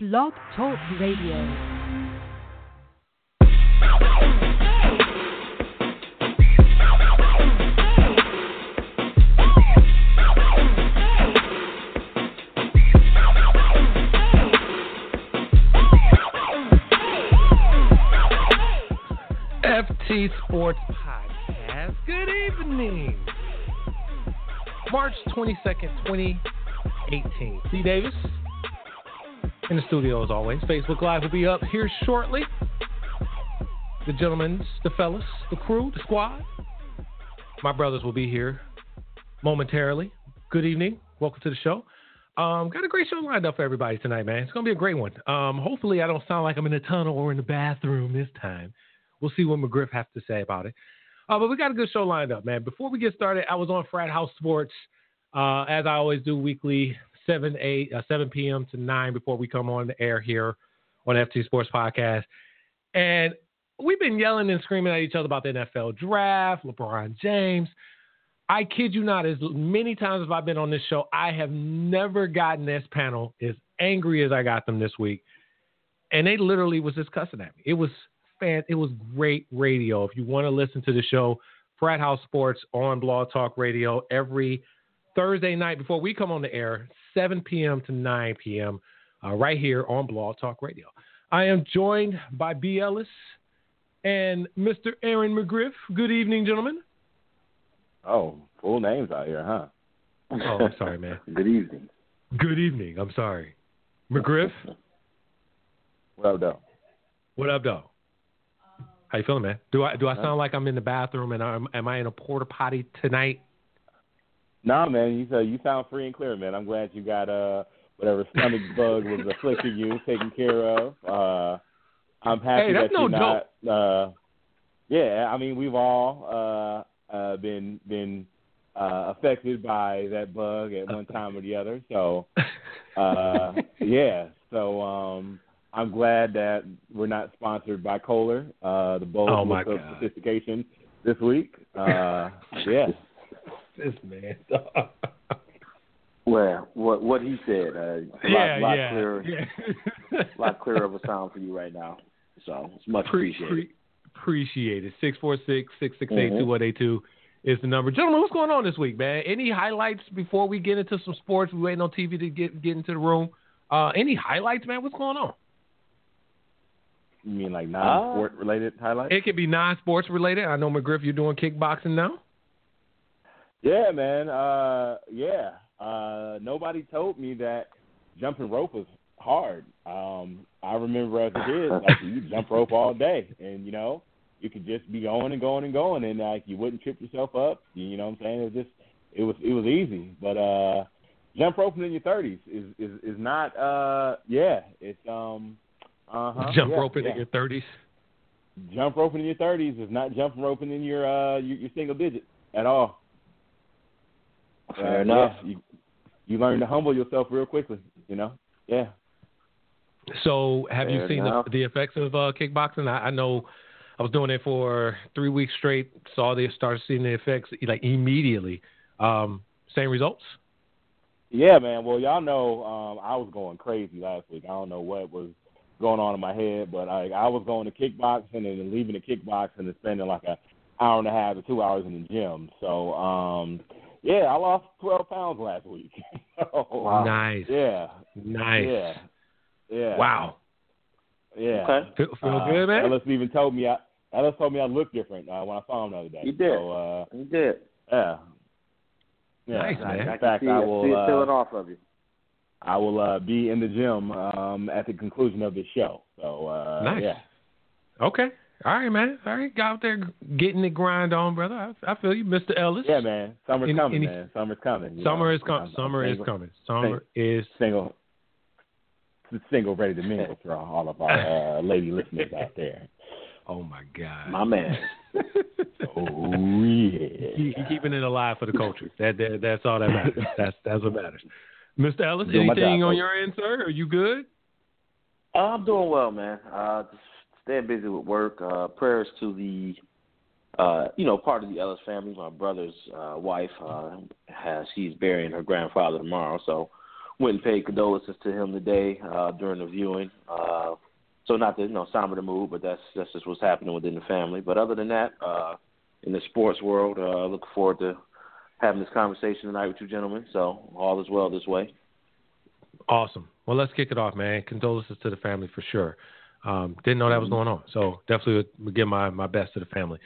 Blog Talk Radio. FT Sports Podcast. Good evening. March 22nd, 2018. C. Davis in the studio as always. Facebook Live will be up here shortly. The gentlemen, the fellas, the crew, the squad. My brothers will be here momentarily. Good evening. Welcome to the show. Um, got a great show lined up for everybody tonight, man. It's gonna be a great one. Um, hopefully, I don't sound like I'm in a tunnel or in the bathroom this time. We'll see what McGriff has to say about it. Uh, but we got a good show lined up, man. Before we get started, I was on Frat House Sports, uh, as I always do weekly, 7, 8, uh, 7 p.m. to 9 before we come on the air here on FT Sports Podcast. And we've been yelling and screaming at each other about the NFL draft, LeBron James. I kid you not, as many times as I've been on this show, I have never gotten this panel as angry as I got them this week. And they literally was just cussing at me. It was fan. It was great radio. If you want to listen to the show, Frat House Sports on Blog Talk Radio every Thursday night before we come on the air, 7 p.m. to 9 p.m. Uh, right here on Blog Talk Radio. I am joined by B. Ellis and Mr. Aaron McGriff. Good evening, gentlemen. Oh, full names out here, huh? Oh, I'm sorry, man. Good evening. Good evening. I'm sorry. McGriff, What up, though? what up, though? How you feeling, man? Do I do I sound like I'm in the bathroom and I'm, am I in a porta potty tonight? Nah, man, you uh, you sound free and clear, man. I'm glad you got uh whatever stomach bug was afflicting you taken care of. Uh I'm happy Hey, that no you're not uh yeah, I mean we've all uh uh been been uh affected by that bug at one time or the other. So uh yeah. So um I'm glad that we're not sponsored by Kohler, uh the bold Oh, of sophistication this week. Uh yeah. This man. Well, what what he said, uh, a lot, yeah, lot yeah. clearer, yeah. lot clearer of a sound for you right now. So it's much Pre- appreciated. pre- appreciate it. 646 668 2182 is the number. Gentlemen, what's going on this week, man? Any highlights before we get into some sports? We waiting on TV to get get into the room. Uh, any highlights, man? What's going on? You mean like non-sport related highlights? It could be non-sports related. I know McGriff, you're doing kickboxing now. Yeah, man. Uh, yeah. Uh, nobody told me that jumping rope was hard. Um, I remember as a kid, like you jump rope all day, and you know you could just be going and going and going, and like you wouldn't trip yourself up. You know what I'm saying? It was just it was it was easy. But uh, jump roping in your 30s is is is not. Uh, yeah, it's um. Uh-huh, Jump yeah, roping yeah. in your 30s. jump roping in your thirties is not jump roping in your uh your, your single digits at all. Fair Uh, enough. yeah, you you learn to humble yourself real quickly, you know. Yeah. So, have you seen the, the effects of uh, kickboxing? I, I know I was doing it for three weeks straight. Saw they started seeing the effects like immediately. Um, same results. Yeah, man. Well, y'all know um I was going crazy last week. I don't know what was going on in my head, but I I was going to kickboxing and then leaving the kickboxing and spending like a hour and a half to two hours in the gym. So um yeah, I lost twelve pounds last week. so, Wow. Nice, Yeah. nice. Yeah. Yeah. Wow. Yeah. Okay. Feel, feel Uh, good, man. Ellis even told me I Ellis told me I looked different uh, when I saw him the other day. He did. So uh You did. yeah. Yeah. Nice, In man. I can fact, see, I it- will see it uh, peeling off of you. I will uh, be in the gym um, at the conclusion of this show. So uh, Nice. yeah. Okay. All right, man. All right, got out there getting the grind on, brother. I, I feel you, Mr. Ellis. Yeah, man. Summer's Any- coming, any- man. Summer's coming. Summer know. is coming. I'm- I'm Summer is coming. Summer is. Single, single, ready to mingle for all of our uh, lady listeners out there. Oh my God. My man. Oh yeah. Keep- keeping it alive for the culture. That, that that's all that matters. That's that's what matters. Mr. Ellis, anything job, on folks. your end, sir? Are you good? I'm doing well, man. Uh, just staying busy with work. Uh, prayers to the, uh, you know, part of the Ellis family. My brother's uh, wife uh, has she's burying her grandfather tomorrow, so went and paid condolences to him today uh, during the viewing. Uh, so not to you know somber the mood, but that's that's just what's happening within the family. But other than that, uh, in the sports world, uh, look forward to having this conversation tonight with you gentlemen. So all is well this way. Awesome. Well, let's kick it off, man. Condolences to the family for sure. Um, didn't know that was mm-hmm. going on, so definitely would give my my best to the family.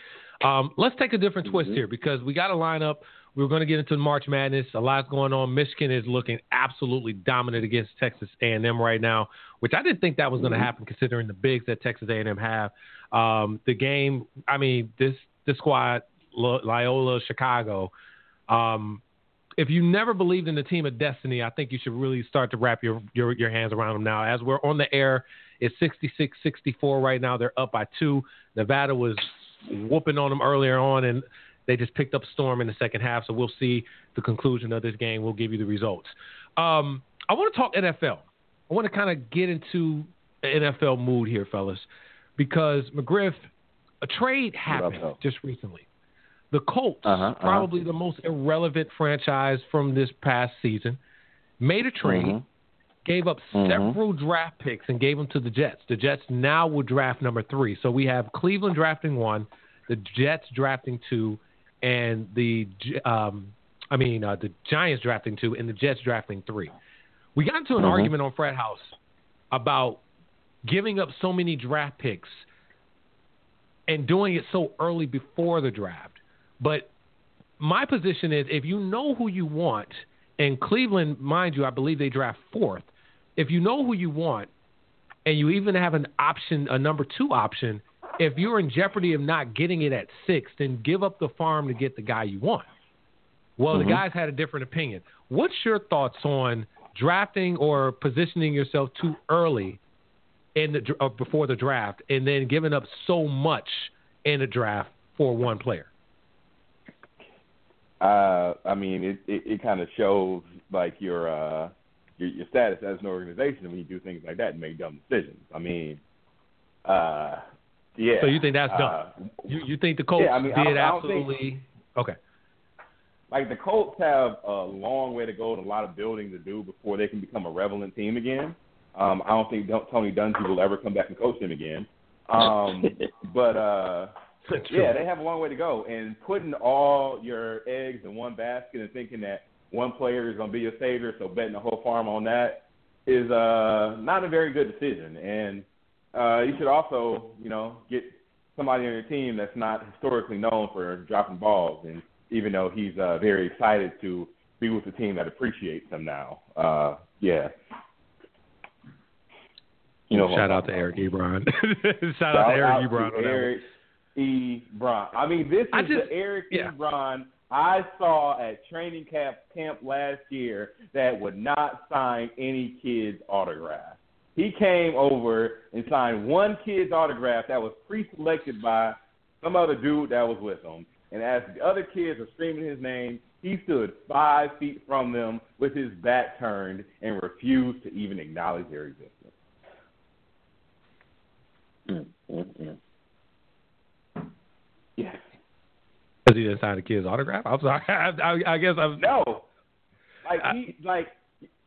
Um, let's take a different twist mm-hmm. here because we got to line up. We are going to get into March Madness. A lot's going on. Michigan is looking absolutely dominant against Texas A&M right now, which I didn't think that was going to mm-hmm. happen considering the bigs that Texas A&M have. Um, the game, I mean, this this squad, Loyola, Chicago. Um, if you never believed in the team of destiny, I think you should really start to wrap your your, your hands around them now. As we're on the air, it's 66-64 right now. They're up by two. Nevada was whooping on them earlier on, and they just picked up storm in the second half. So we'll see the conclusion of this game. We'll give you the results. Um, I want to talk NFL. I want to kind of get into NFL mood here, fellas, because McGriff, a trade happened just recently. The Colts, uh-huh, uh-huh. probably the most irrelevant franchise from this past season, made a trade, mm-hmm. Gave up mm-hmm. several draft picks, and gave them to the Jets. The Jets now will draft number three. So we have Cleveland drafting one, the Jets drafting two, and the um, I mean uh, the Giants drafting two, and the Jets drafting three. We got into an mm-hmm. argument on Frat House about giving up so many draft picks and doing it so early before the draft. But my position is if you know who you want, and Cleveland, mind you, I believe they draft fourth. If you know who you want, and you even have an option, a number two option, if you're in jeopardy of not getting it at six, then give up the farm to get the guy you want. Well, mm-hmm. the guys had a different opinion. What's your thoughts on drafting or positioning yourself too early in the uh, before the draft, and then giving up so much in the draft for one player? uh, I mean, it it, it kind of shows like your uh your your status as an organization when you do things like that and make dumb decisions. I mean, uh, yeah. So you think that's dumb? Uh, you you think the Colts yeah, I mean, did I absolutely think, okay? Like the Colts have a long way to go and a lot of building to do before they can become a relevant team again. Um, I don't think Tony Dungy will ever come back and coach them again. Um, but uh, yeah, they have a long way to go. And putting all your eggs in one basket and thinking that one player is going to be your savior, so betting the whole farm on that is uh, not a very good decision. And uh, you should also, you know, get somebody on your team that's not historically known for dropping balls. And even though he's uh, very excited to be with a team that appreciates him now, uh, yeah. You know, shout out to Eric Ebron. shout, shout out to Eric Ebron. Eric, Ebron. I mean, this is just, the Eric yeah. Ebron I saw at training camp camp last year that would not sign any kid's autograph. He came over and signed one kid's autograph that was pre-selected by some other dude that was with him. And as the other kids are screaming his name, he stood five feet from them with his back turned and refused to even acknowledge their existence. Mm-hmm. Yes. Because he didn't sign the kid's autograph. I'm sorry. I, I, I guess I'm no. Like he like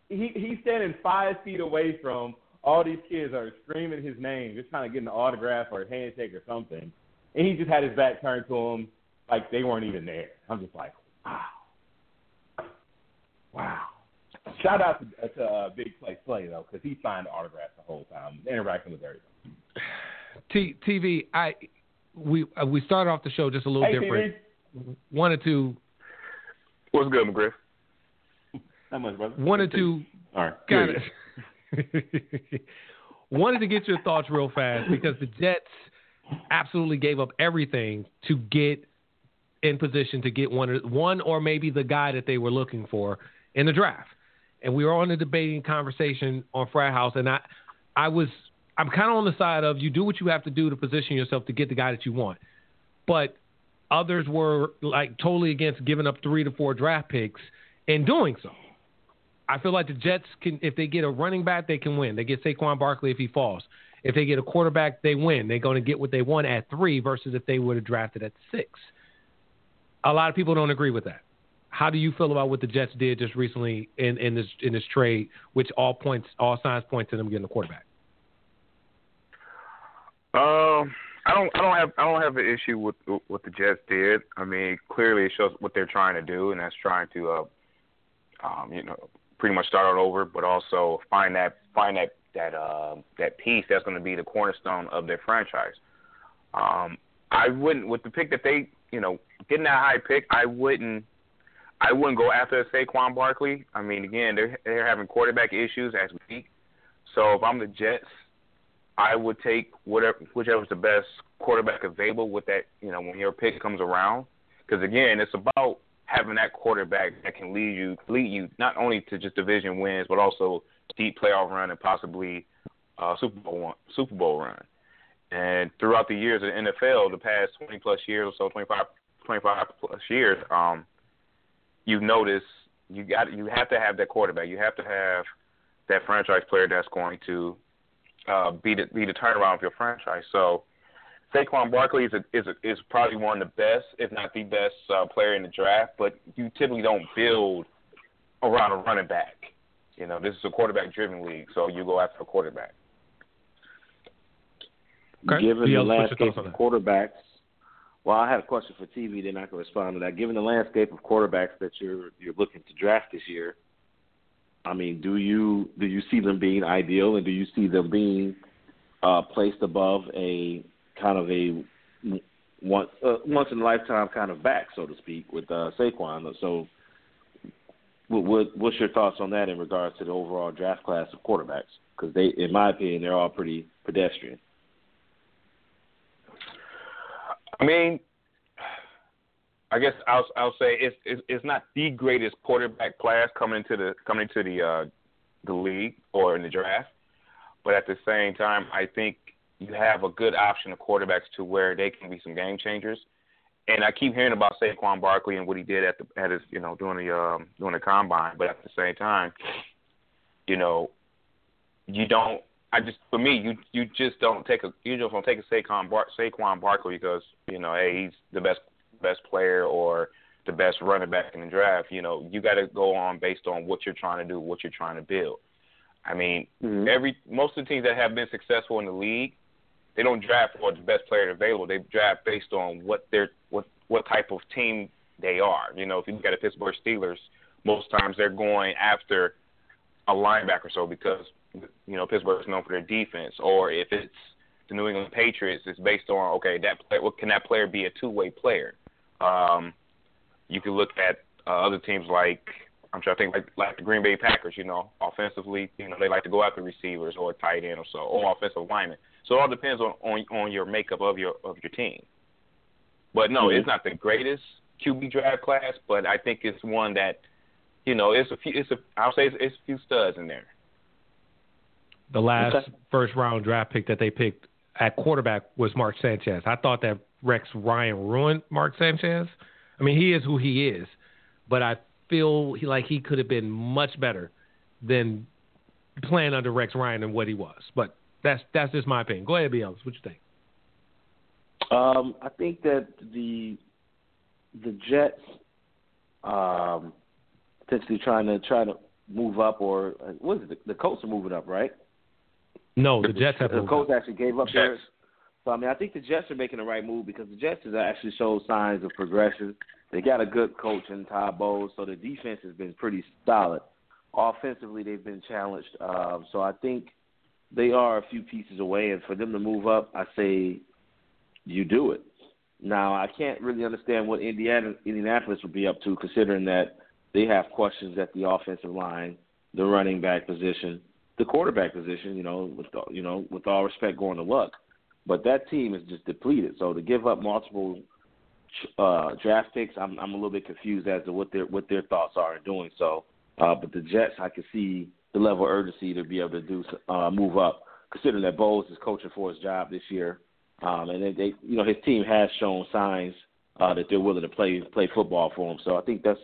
he he's standing five feet away from all these kids are screaming his name, just trying to get an autograph or a handshake or something, and he just had his back turned to him like they weren't even there. I'm just like, wow, wow. Shout out to, to uh, Big Play Slay though, because he signed autographs the whole time, interacting with everybody. T- TV, I we uh, we started off the show just a little hey, different. TV. Wanted to. What's good, McGriff? How much, brother? Wanted to. All right. Got it. wanted to get your thoughts real fast because the Jets absolutely gave up everything to get in position to get one, one or maybe the guy that they were looking for in the draft. And we were on a debating conversation on Frat House, and I, I was I'm kind of on the side of you do what you have to do to position yourself to get the guy that you want. But others were like totally against giving up three to four draft picks and doing so. I feel like the Jets can, if they get a running back, they can win. They get Saquon Barkley if he falls. If they get a quarterback, they win. They're going to get what they want at three versus if they would have drafted at six. A lot of people don't agree with that. how do you feel about what the Jets did just recently in, in this in this trade, which all points all signs point to them getting a quarterback? Um, I don't I don't have I don't have an issue with what the Jets did. I mean, clearly it shows what they're trying to do, and that's trying to, uh, um, you know, pretty much start all over, but also find that find that that uh, that piece that's going to be the cornerstone of their franchise. Um, I wouldn't with the pick that they, you know, getting that high pick. I wouldn't. I wouldn't go after Saquon Barkley. I mean, again, they're they're having quarterback issues as we speak. So if I'm the Jets, I would take whatever whichever's the best quarterback available with that. You know, when your pick comes around, because again, it's about having that quarterback that can lead you lead you not only to just division wins, but also deep playoff run and possibly uh, Super Bowl one, Super Bowl run. And throughout the years of the NFL, the past 20 plus years or so, 25, 25 plus years, um, you've noticed you got you have to have that quarterback. You have to have that franchise player that's going to uh, be the be the turnaround of your franchise. So Saquon Barkley is a, is a, is probably one of the best, if not the best uh, player in the draft. But you typically don't build around a running back. You know, this is a quarterback driven league, so you go after a quarterback. Okay. Given the landscape of quarterbacks, well, I had a question for TV, then I can respond to that. Given the landscape of quarterbacks that you're you're looking to draft this year, I mean, do you do you see them being ideal, and do you see them being uh, placed above a kind of a once uh, once in a lifetime kind of back, so to speak, with uh, Saquon? So, what, what, what's your thoughts on that in regards to the overall draft class of quarterbacks? Because they, in my opinion, they're all pretty pedestrian. I mean, I guess I'll I'll say it's it's, not the greatest quarterback class coming into the coming into the uh, the league or in the draft, but at the same time, I think you have a good option of quarterbacks to where they can be some game changers. And I keep hearing about Saquon Barkley and what he did at the at his you know doing the um, doing the combine, but at the same time, you know, you don't I just for me, you you just don't take a you just don't take a Saquon Bar, Saquon Barkley because you know hey he's the best best player or the best running back in the draft. You know you got to go on based on what you're trying to do, what you're trying to build. I mean, mm-hmm. every most of the teams that have been successful in the league, they don't draft for the best player available. They draft based on what their what what type of team they are. You know, if you look at the Pittsburgh Steelers, most times they're going after a linebacker or so because you know Pittsburgh is known for their defense, or if it's the New England Patriots, it's based on okay that play, what can that player be a two way player? Um, you can look at uh, other teams like I'm trying to think like like the Green Bay Packers. You know, offensively, you know they like to go after receivers or tight end or so, or offensive linemen. So it all depends on on, on your makeup of your of your team. But no, mm-hmm. it's not the greatest QB draft class, but I think it's one that, you know, it's a few. It's a I'll say it's, it's a few studs in there. The last okay. first round draft pick that they picked at quarterback was Mark Sanchez. I thought that Rex Ryan ruined Mark Sanchez. I mean, he is who he is, but I feel he, like he could have been much better than playing under Rex Ryan and what he was. But that's that's just my opinion. Go ahead, B. Ellis. What you think? Um, I think that the the Jets um, potentially trying to try to move up, or uh, what is it? The, the Colts are moving up, right? No, the Jets have. The Colts actually gave up theirs. So I mean, I think the Jets are making the right move because the Jets has actually showed signs of progression. They got a good coach in Todd Bowles, so the defense has been pretty solid. Offensively, they've been challenged. Um, so I think they are a few pieces away, and for them to move up, I say you do it. Now, I can't really understand what Indiana, Indianapolis would be up to, considering that they have questions at the offensive line, the running back position, the quarterback position. You know, with you know, with all respect, going to luck, but that team is just depleted. So to give up multiple uh, draft picks, I'm I'm a little bit confused as to what their what their thoughts are in doing so. Uh, but the Jets, I can see the level of urgency to be able to do uh, move up, considering that Bowles is coaching for his job this year, um, and they, they you know his team has shown signs uh, that they're willing to play play football for him. So I think that's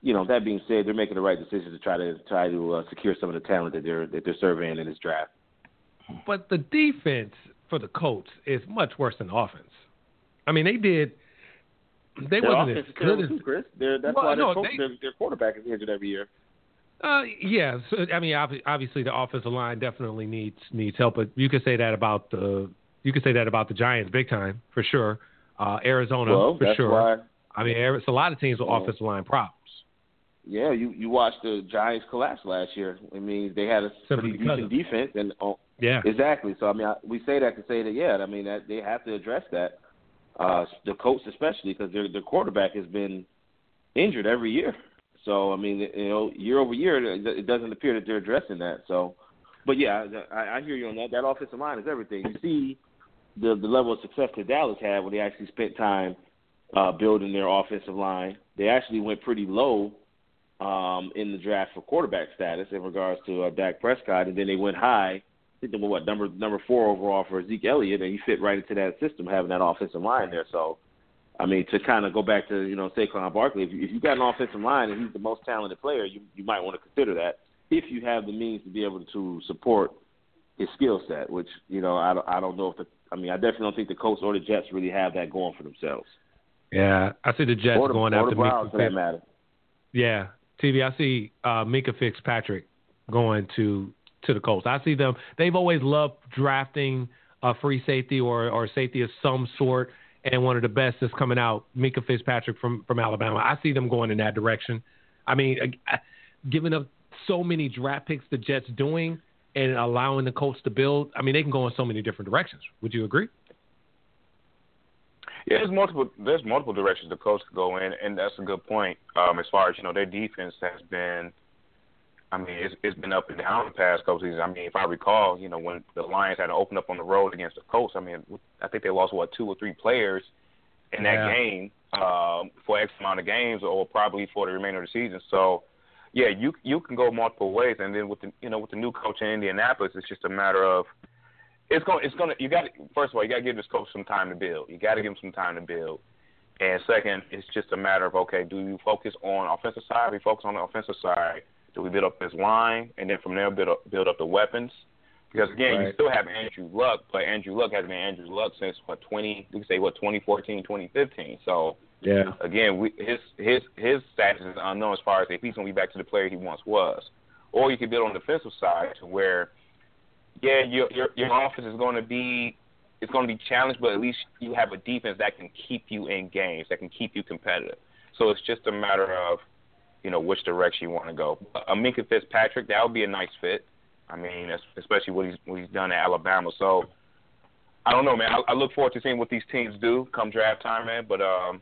you know, that being said, they're making the right decision to try to try to uh, secure some of the talent that they're that they're surveying in this draft. But the defense for the Colts is much worse than the offense. I mean, they did they their wasn't as good as too, Chris. They're, that's Well, why their, no, coach, they- their, their quarterback is injured every year. Uh, yeah. So, I mean, obvi- obviously the offensive line definitely needs needs help, but you could say that about the you could say that about the Giants big time for sure. Uh, Arizona well, for sure. why. I mean, it's a lot of teams with Yeah. offensive line problems. Yeah, you you watched the Giants collapse last year. I mean, they had a Simply pretty decent defense, and Yeah. exactly. So I mean, I, we say that to say that yeah, I mean that they have to address that. Uh, the coach especially because their their quarterback has been injured every year. So I mean, you know, year over year, it doesn't appear that they're addressing that. So, but yeah, I, I hear you on that. That offensive line is everything. You see the the level of success that Dallas had when they actually spent time uh, building their offensive line. They actually went pretty low um, in the draft for quarterback status in regards to uh, Dak Prescott, and then they went high. I think they were what number number four overall for Zeke Elliott, and he fit right into that system having that offensive line there. So, I mean, to kind of go back to you know Saquon Barkley, if you, if you got an offensive line and he's the most talented player, you you might want to consider that if you have the means to be able to support his skill set. Which you know I don't, I don't know if the I mean I definitely don't think the Colts or the Jets really have that going for themselves. Yeah. I see the Jets or the, going or after the Browns Minkah for that matter. Yeah. TV, I see uh, Minkah Fitzpatrick going to to the Colts. I see them. They've always loved drafting a free safety or or safety of some sort, and one of the best is coming out, Minkah Fitzpatrick from from Alabama. I see them going in that direction. I mean, giving up so many draft picks the Jets doing and allowing the Colts to build. I mean, they can go in so many different directions. Would you agree? Yeah, there's multiple there's multiple directions the Colts could go in, and that's a good point. Um, as far as you know, their defense has been, I mean, it's it's been up and down the past couple seasons. I mean, if I recall, you know, when the Lions had to open up on the road against the Colts, I mean, I think they lost what two or three players in that Yeah. game um, for X amount of games, or probably for the remainder of the season. So, yeah, you you can go multiple ways, and then with the you know with the new coach in Indianapolis, it's just a matter of it's going it's going to you got first of all you got to give this coach some time to build. You got to give him some time to build. And second, it's just a matter of okay, do you focus on offensive side? We focus on the offensive side. Do we build up this line, and then from there build up build up the weapons? Because again, you still have Andrew Luck, but Andrew Luck has been Andrew Luck since what twenty? You can say what 2014, 2015. So Yeah. again, we, his his his status is unknown as far as if he's going to be back to the player he once was. Or you could build on the defensive side to where, yeah, your your your offense is going to be it's going to be challenged, but at least you have a defense that can keep you in games, that can keep you competitive. So it's just a matter of, you know, which direction you want to go. A Minkah Fitzpatrick, that would be a nice fit. I mean, especially what he's what he's done at Alabama. So I don't know, man. I, I look forward to seeing what these teams do come draft time, man. But um,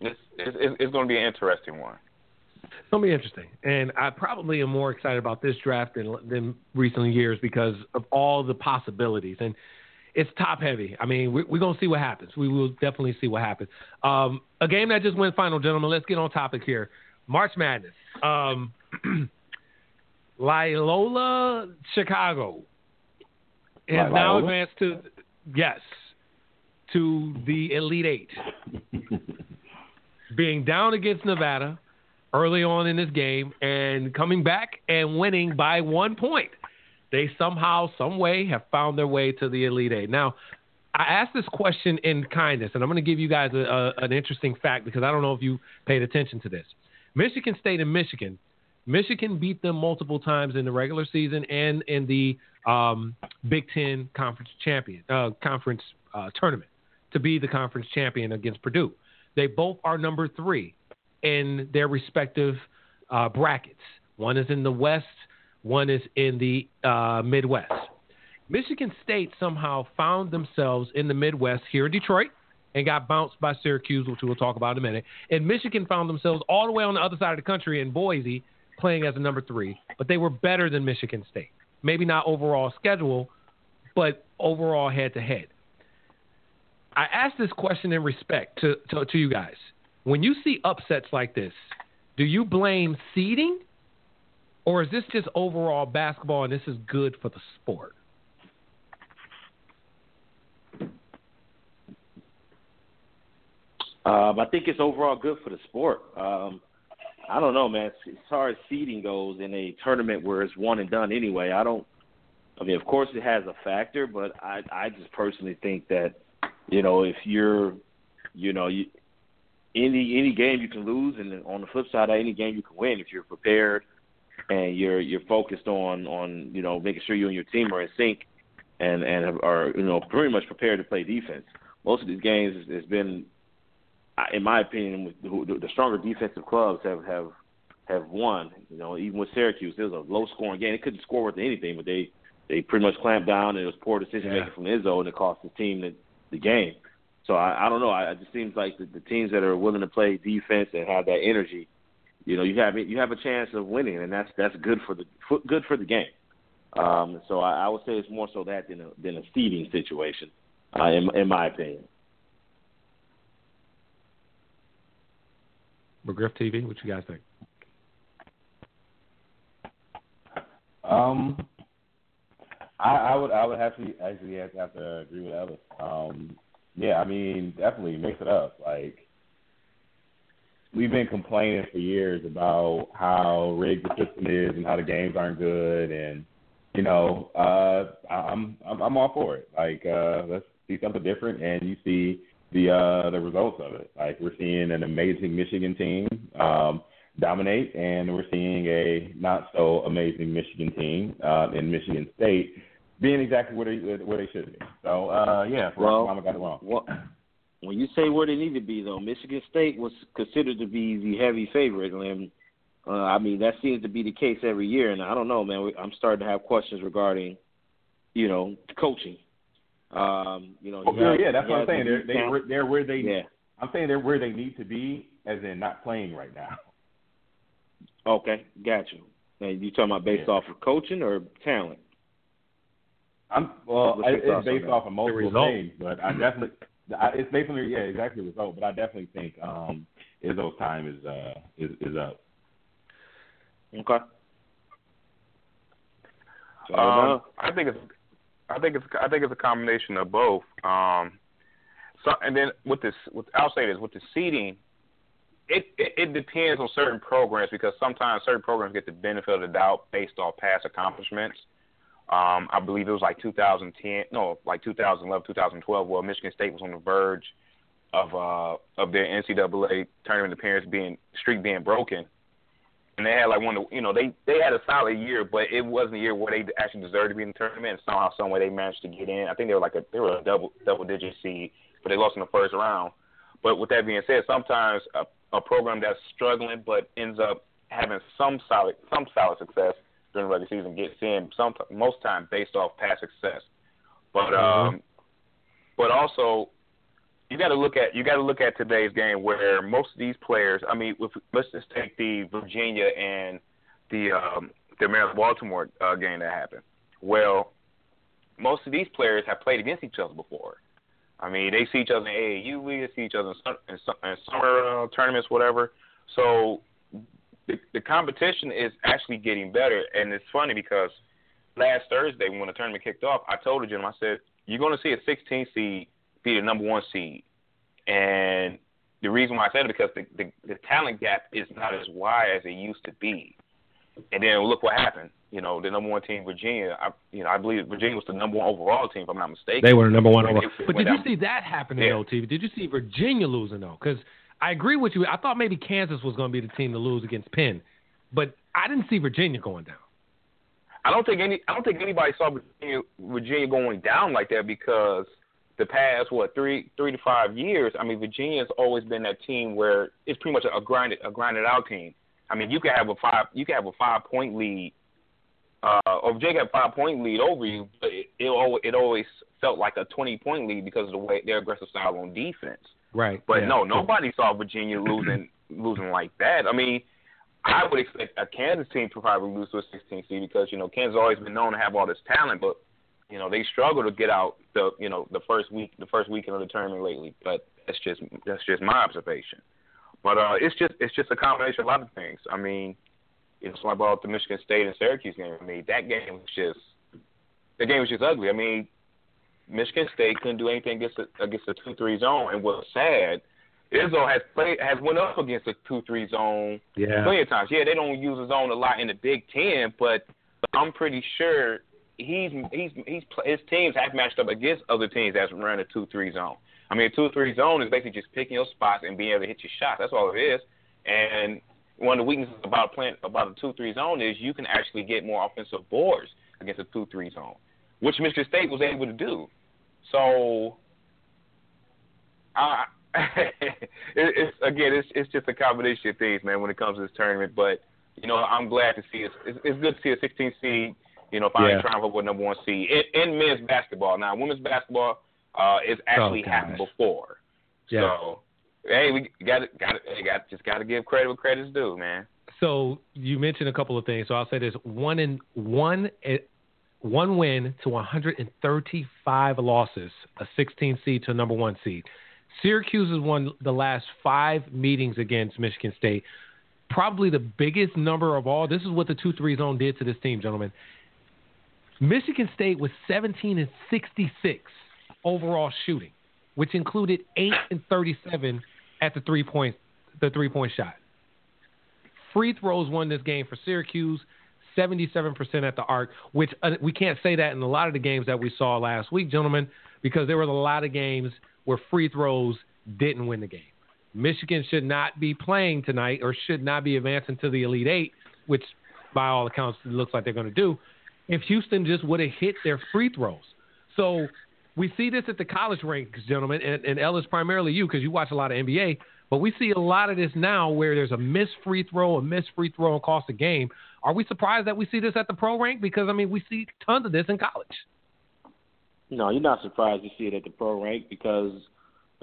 it's it's, it's going to be an interesting one. It's gonna be interesting, and I probably am more excited about this draft than than recent years because of all the possibilities. And it's top heavy. I mean, we, we're gonna see what happens. We will definitely see what happens. Um, a game that just went final, gentlemen. Let's get on topic here. March Madness. Um, Loyola Chicago has now advanced to yes to the Elite Eight being down against Nevada early on in this game and coming back and winning by one point. They somehow, some way, have found their way to the Elite Eight. Now, I asked this question in kindness, and I'm going to give you guys a, a, an interesting fact because I don't know if you paid attention to this. Michigan State and Michigan, Michigan beat them multiple times in the regular season and in the um, Big Ten conference champion uh, conference uh, tournament to be the conference champion against Purdue. They both are number three in their respective uh, brackets. One is in the West, one is in the uh, Midwest. Michigan State somehow found themselves in the Midwest here in Detroit and got bounced by Syracuse, which we'll talk about in a minute. And Michigan found themselves all the way on the other side of the country in Boise playing as a number three, but they were better than Michigan State. Maybe not overall schedule, but overall head to head. I ask this question in respect to, to, to you guys. When you see upsets like this, do you blame seeding or is this just overall basketball and this is good for the sport? Um, I think it's overall good for the sport. Um, I don't know, man. As far as seeding goes in a tournament where it's one and done anyway, I don't. I mean, of course it has a factor, but I I just personally think that you know if you're you know, you, any any game you can lose, and on the flip side, any game you can win if you're prepared and you're you're focused on on you know making sure you and your team are in sync and and are you know pretty much prepared to play defense. Most of these games has been, in my opinion, the, the stronger defensive clubs have have have won. You know, even with Syracuse, it was a low scoring game. They couldn't score with anything, but they they pretty much clamped down, and it was poor decision making yeah. from Izzo, and it cost the team the, the game. So I, I don't know. I, it just seems like the, the teams that are willing to play defense and have that energy, you know, you have you have a chance of winning, and that's that's good for the good for the game. Um, so I, I would say it's more so that than a than a seeding situation, uh, in in my opinion. McGriff TV, what you guys think? Um, I, I would I would have to actually have to, have to agree with Ellis. Um, yeah, I mean, definitely mix it up. Like we've been complaining for years about how rigged the system is and how the games aren't good, and you know, uh, I'm I'm I'm all for it. Like uh, let's see something different, and you see the uh, the results of it. Like we're seeing an amazing Michigan team um, dominate, and we're seeing a not so amazing Michigan team uh, in Michigan State being exactly where they where they should be. So uh, yeah, well, Mama got it wrong. Well, when you say where they need to be, though, Michigan State was considered to be the heavy favorite, and uh, I mean that seems to be the case every year. And I don't know, man. I'm starting to have questions regarding, you know, coaching. Um, you know, oh, yeah, yeah, that's what I'm saying. They're they, they're where they. Yeah. I'm saying they're where they need to be, as in not playing right now. Okay, got you. And you talking about based yeah. off of coaching or talent? I'm well. I, it's based off of multiple things, but I definitely I, it's basically yeah exactly the result. But I definitely think um, Izzo's time is uh is is up. Okay. So, um, I think it's I think it's I think it's a combination of both. Um, so and then with this, with I'll say this with the seating, it, it it depends on certain programs because sometimes certain programs get the benefit of the doubt based off past accomplishments. Um, I believe it was like 2010, no, like 2011, 2012, where Michigan State was on the verge of uh, of their NCAA tournament appearance being streak being broken, and they had like one of you know they they had a solid year, but it wasn't a year where they actually deserved to be in the tournament. And somehow, some way, they managed to get in. I think they were like a they were a double double digit seed, but they lost in the first round. But with that being said, sometimes a, a program that's struggling but ends up having some solid some solid success during the regular season gets in some most time based off past success. But mm-hmm. um, but also you got to look at you got to look at today's game where most of these players. I mean, if, let's just take the Virginia and the um, the Maryland Baltimore uh, game that happened. Well, most of these players have played against each other before. I mean, they see each other in AAU, we see each other in, in, in summer uh, tournaments, whatever. So the, the competition is actually getting better, and it's funny because last Thursday when the tournament kicked off, I told the gentleman, I said, "You're going to see a 16 seed be the number one seed," and the reason why I said it because the, the the talent gap is not as wide as it used to be. And then look what happened. You know, the number one team, Virginia. I, you know, I believe Virginia was the number one overall team, if I'm not mistaken. They were the number one overall. But did you see that happen in yeah. OT? Did you see Virginia losing though? Because I agree with you. I thought maybe Kansas was going to be the team to lose against Penn, but I didn't see Virginia going down. I don't think any. I don't think anybody saw Virginia, Virginia going down like that because the past what three three to five years. I mean, Virginia's always been that team where it's pretty much a grinded a grinded out team. I mean, you can have a five you can have a five point lead, uh, or Virginia have five point lead over you, but it it it always felt like a twenty point lead because of the way their aggressive style on defense. Right. But yeah. no, nobody saw Virginia losing losing like that. I mean, I would expect a Kansas team to probably lose to a 16 seed because you know Kansas always been known to have all this talent, but you know they struggle to get out the you know the first week the first weekend of the tournament lately. But that's just that's just my observation. But uh, it's just it's just a combination of a lot of things. I mean, it's like about the Michigan State and Syracuse game. I mean, that game was just the game was just ugly. I mean, Michigan State couldn't do anything against a, against a two three zone. And what's sad, Izzo has played has went up against a two three zone yeah. plenty of times. Yeah, they don't use a zone a lot in the Big Ten, but I'm pretty sure he's he's he's his teams have matched up against other teams that's running a two three zone. I mean, a two three zone is basically just picking your spots and being able to hit your shots. That's all it is. And one of the weaknesses about playing about a two three zone is you can actually get more offensive boards against a two three zone, which Michigan State was able to do. So, uh, it, it's again, it's it's just a combination of things, man, when it comes to this tournament. But you know, I'm glad to see it. It's, it's good to see a 16 seed. You know, finally Yeah. triumph over number one seed in, in men's basketball. Now, women's basketball uh, is actually Oh, happened before. Yeah. So, hey, we got it. got to got just got to give credit where credit's due, man. So you mentioned a couple of things. So I'll say this: one in one, eh, one win to 135 losses, a 16 seed to a number one seed. Syracuse has won the last five meetings against Michigan State. Probably the biggest number of all. This is what the two-three zone did to this team, gentlemen. Michigan State was 17 and 66 overall shooting, which included eight and 37 at the three point the three point shot. Free throws won this game for Syracuse, 77% at the arc, which uh, we can't say that in a lot of the games that we saw last week, gentlemen, because there was a lot of games where free throws didn't win the game. Michigan should not be playing tonight or should not be advancing to the Elite Eight, which by all accounts it looks like they're going to do, if Houston just would have hit their free throws. So we see this at the college ranks, gentlemen, and, and Ellis, primarily you, because you watch a lot of NBA. But we see a lot of this now where there's a missed free throw, a missed free throw, and cost game. Are we surprised that we see this at the pro rank? Because I mean, we see tons of this in college. No, you're not surprised to see it at the pro rank because,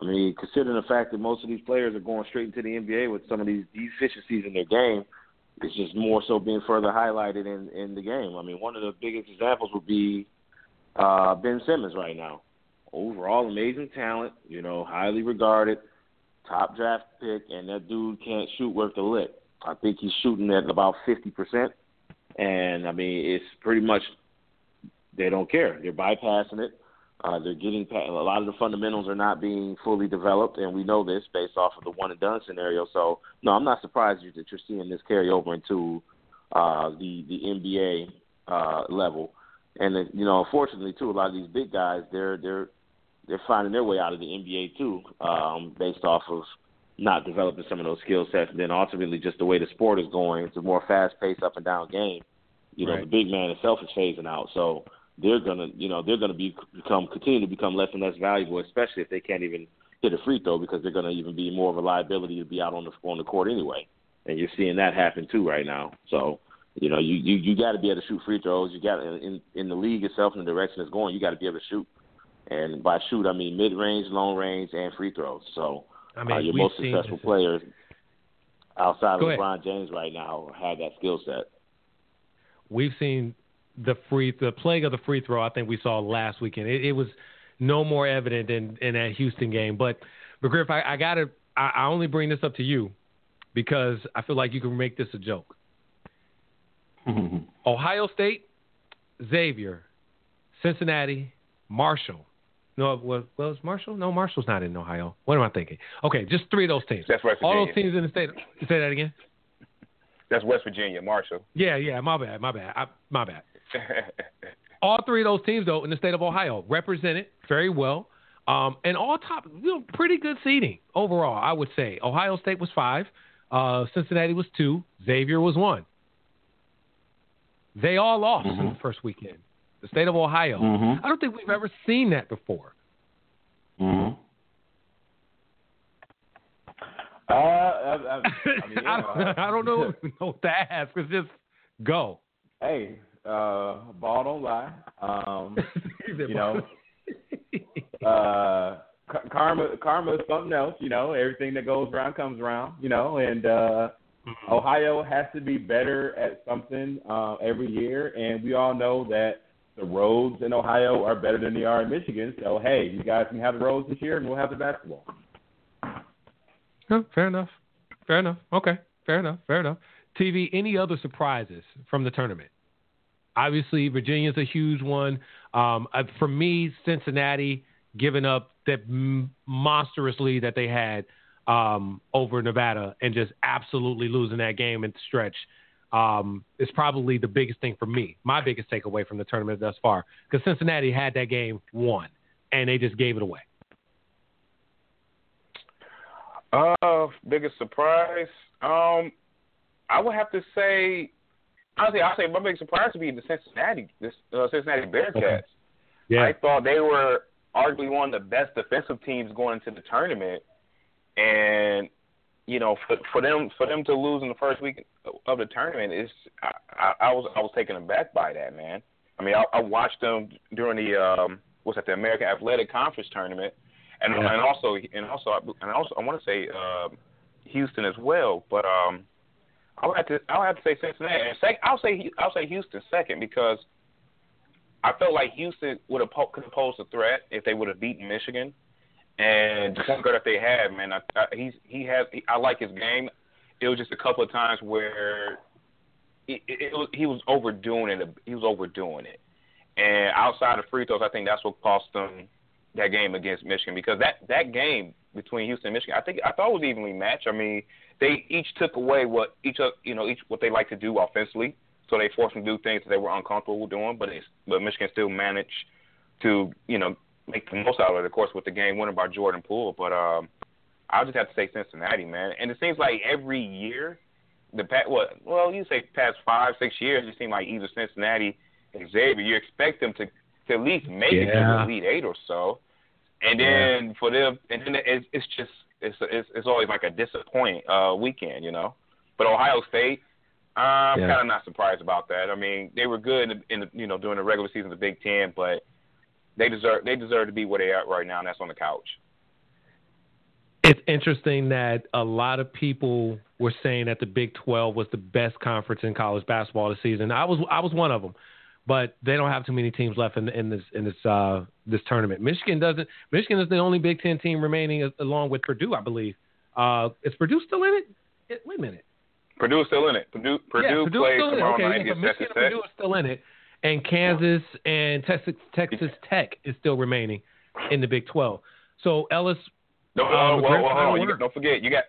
I mean, considering the fact that most of these players are going straight into the NBA with some of these deficiencies in their game, it's just more so being further highlighted in in the game. I mean, one of the biggest examples would be uh, Ben Simmons right now. Overall, amazing talent, you know, highly regarded, top draft pick, and that dude can't shoot worth a lick. I think he's shooting at about fifty percent, and I mean, it's pretty much they don't care. They're bypassing it. Uh, they're getting a lot of the fundamentals are not being fully developed, and we know this based off of the one and done scenario. So, no, I'm not surprised that you're seeing this carry over into uh, the the NBA uh, level. And you know, unfortunately, too, a lot of these big guys they're they're they're finding their way out of the NBA too, um, based off of not developing some of those skill sets, and then ultimately just the way the sport is going. It's a more fast paced, up and down game. You know, Right. the big man itself is phasing out, so they're gonna, you know, they're gonna be become continue to become less and less valuable, especially if they can't even hit a free throw because they're gonna even be more of a liability to be out on the on the court anyway. And you're seeing that happen too right now. So, you know, you you, you got to be able to shoot free throws. You got in in the league itself in the direction it's going. You got to be able to shoot. And by shoot, I mean mid range, long range, and free throws. So I mean, uh, your most successful players outside of ahead. LeBron James right now have that skill set. We've seen the free, the plague of the free throw. I think we saw last weekend. It, it was no more evident in, in that Houston game. But, but Griff, I, I gotta, I, I only bring this up to you because I feel like you can make this a joke. Ohio State, Xavier, Cincinnati, Marshall. No, was was Marshall? No, Marshall's not in Ohio. What am I thinking? Okay, just three of those teams. That's West Virginia. All those teams in the state. Say that again. That's West Virginia, Marshall. Yeah, yeah. My bad. My bad. I, my bad. All three of those teams, though, in the state of Ohio, represented very well, um, and all top, you know, pretty good seeding overall. I would say Ohio State was five, uh, Cincinnati was two, Xavier was one. They all lost in the first weekend. The state of Ohio. Mm-hmm. I don't think we've ever seen that before. Mm-hmm. Uh, I, I, I mean, yeah, I, don't, know, know what to ask. It's just go. Hey, uh, ball don't lie. Um, you know, uh, ka- karma, karma is something else. You know, everything that goes around comes around. You know, and uh, Ohio has to be better at something uh, every year, and we all know that the roads in Ohio are better than they are in Michigan. So hey, you guys can have the roads this year, and we'll have the basketball. No, fair enough. Fair enough. Okay. Fair enough. Fair enough. TV, any other surprises from the tournament? Obviously, Virginia's a huge one. Um, for me, Cincinnati giving up that monstrous lead that they had um, over Nevada and just absolutely losing that game the stretch um, is probably the biggest thing for me. My biggest takeaway from the tournament thus far, because Cincinnati had that game won, and they just gave it away. Uh, biggest surprise. Um, I would have to say, honestly, I'll say my biggest surprise would be the Cincinnati, this uh, Cincinnati Bearcats. Okay. Yeah. I thought they were arguably one of the best defensive teams going into the tournament, and you know, for for them for them to lose in the first week of the tournament is I, I, I was I was taken aback by that man. I mean, I, I watched them during the um, what's that the American Athletic Conference tournament, and yeah. and also and also and also I want to say uh, Houston as well, but um, I would have to I would have to say Cincinnati. And sec, I'll say I'll say Houston second because I felt like Houston would have could have posed a threat if they would have beaten Michigan. And the point guard that they had, man, I, I, he's he has he, I like his game. It was just a couple of times where it, it, it was, he was overdoing it. He was overdoing it. And outside of free throws, I think that's what cost them that game against Michigan because that that game between Houston and Michigan, I think I thought it was evenly matched. I mean, they each took away what each of you know each what they like to do offensively, so they forced them to do things that they were uncomfortable doing. But it's, but Michigan still managed to you know make the most out of it. Of course, with the game winner by Jordan Poole, but um, I'll just have to say Cincinnati, man. And it seems like every year, the past what well you say past five six years, it seems like either Cincinnati and Xavier, you expect them to to at least make yeah. it to the Elite Eight or so. And then for them, and then it's, it's just it's, it's it's always like a disappointing uh, weekend, you know. But Ohio State, I'm yeah. kind of not surprised about that. I mean, they were good in, the, in the, you know during the regular season of the Big Ten, but they deserve they deserve to be where they are right now, and that's on the couch. It's interesting that a lot of people were saying that the Big 12 was the best conference in college basketball this season. I was I was one of them but they don't have too many teams left in, in this in this uh, this tournament. Michigan doesn't. Michigan is the only Big Ten team remaining, along with Purdue, I believe. Uh, is Purdue still in it? it? Wait a minute. Purdue's still in it. Purdue, Purdue yeah, Purdue's plays tomorrow okay, night yeah, Michigan and Purdue are still in it, and Kansas and Texas Texas Tech is still remaining in the Big Twelve. So Ellis. No, well, well, well, you, don't forget you got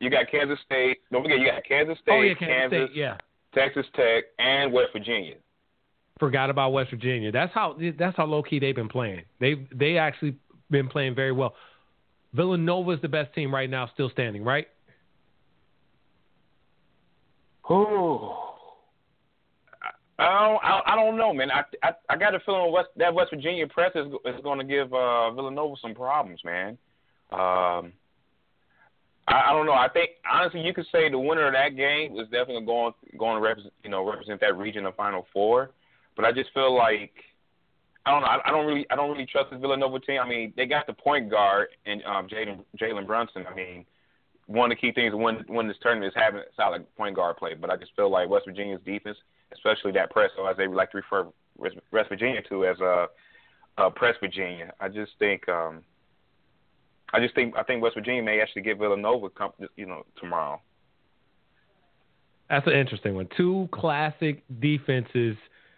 you got Kansas State. Don't forget you got Kansas State, oh, yeah, Kansas, Kansas State, yeah. Texas Tech, and West Virginia forgot about West Virginia. That's how that's how low key they've been playing. They they actually been playing very well. Villanova is the best team right now, still standing, right? Oh, I don't, I, I don't know, man. I, I I got a feeling West that West Virginia press is is going to give uh, Villanova some problems, man. Um, I, I don't know. I think honestly, you could say the winner of that game was definitely going going to represent you know represent that region of Final Four. But I just feel like I don't know. I, I don't really I don't really trust the Villanova team. I mean, they got the point guard and um, Jalen Jalen Brunson. I mean, one of the key things when when this tournament is having solid point guard play. But I just feel like West Virginia's defense, especially that press, or as they like to refer West Virginia to as a, a press Virginia. I just think um, I just think I think West Virginia may actually get Villanova, you know, tomorrow. That's an interesting one. Two classic defenses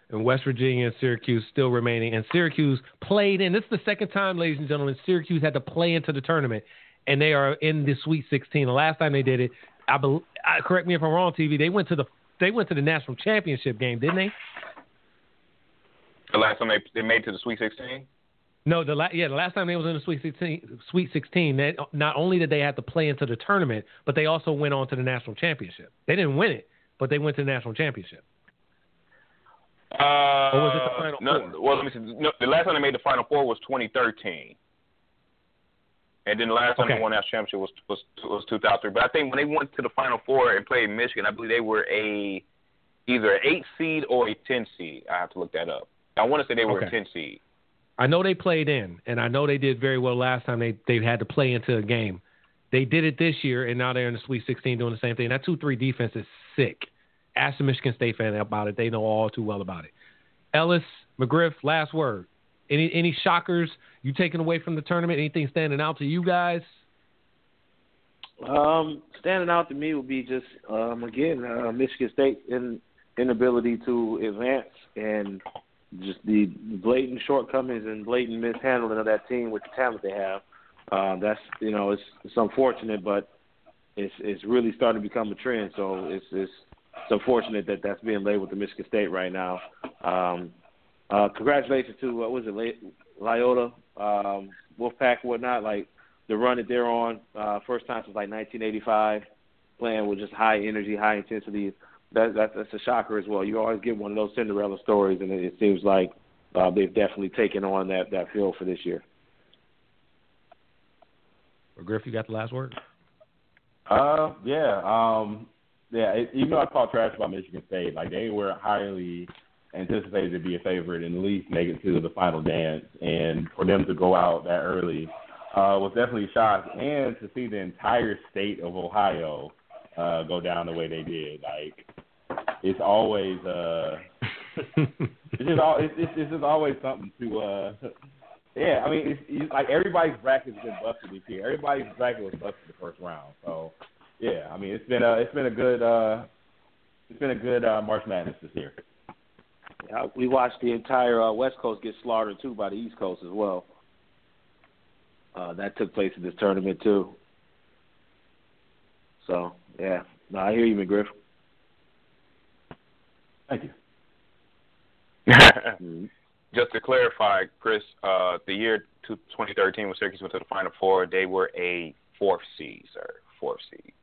and West Virginia and Syracuse still remaining. And Syracuse played in. This is the second time, ladies and gentlemen, Syracuse had to play into the tournament, and they are in the Sweet 16. The last time they did it, I, be, I correct me if I'm wrong, TV. They went to the they went to the national championship game, didn't they? The last time they they made to the Sweet 16. No, the la- yeah, the last time they was in the Sweet 16, Sweet 16, they, not only did they have to play into the tournament, but they also went on to the national championship. They didn't win it, but they went to the national championship. Uh, or was it the final no, four? Well, let me see. No, the last time they made the final four was 2013. And then the last time okay. they won that championship was was was 2003. But I think when they went to the Final Four and played Michigan, I believe they were a either an eight seed or a ten seed. I have to look that up. I want to say they were okay. a ten seed. I know they played in, and I know they did very well last time they they had to play into a game. They did it this year, and now they're in the Sweet 16 doing the same thing. That two three defense is sick ask the Michigan State fan about it. They know all too well about it. Ellis, McGriff, last word. Any any shockers you taking away from the tournament? Anything standing out to you guys? Um, standing out to me would be just um, again uh, Michigan State in inability to advance and just the blatant shortcomings and blatant mishandling of that team with the talent they have. Uh, that's you know it's it's unfortunate, but it's it's really starting to become a trend. So it's it's it's unfortunate that that's being labeled to Michigan State right now. Um, uh, congratulations to what was it, Loyola, um, Wolfpack, whatnot. Like the run that they're on, uh, first time since like 1985, playing with just high energy, high intensity. That, that that's a shocker as well. You always get one of those Cinderella stories, and it, it seems like uh, they've definitely taken on that that field for this year. Griff, you got the last word. Uh, yeah, um, yeah. It, even though I talked trash about Michigan State, like they were highly anticipated to be a favorite and at least make it to the final dance, and for them to go out that early uh, was definitely a shock. And to see the entire state of Ohio uh, go down the way they did, like it's always uh, it's just all it's, it's, it's just always something to uh. Yeah, I mean, it's, it's like everybody's bracket has been busted this year. Everybody's bracket was busted the first round. So, yeah, I mean, it's been a it's been a good uh, it's been a good uh, March Madness this year. Uh, we watched the entire uh, West Coast get slaughtered too by the East Coast as well. Uh, that took place in this tournament too. So yeah, no, I hear you, McGriff. Thank you. mm-hmm. Just to clarify, Chris, uh, the year 2013 when Syracuse went to the Final Four, they were a fourth seed, sir, fourth seed.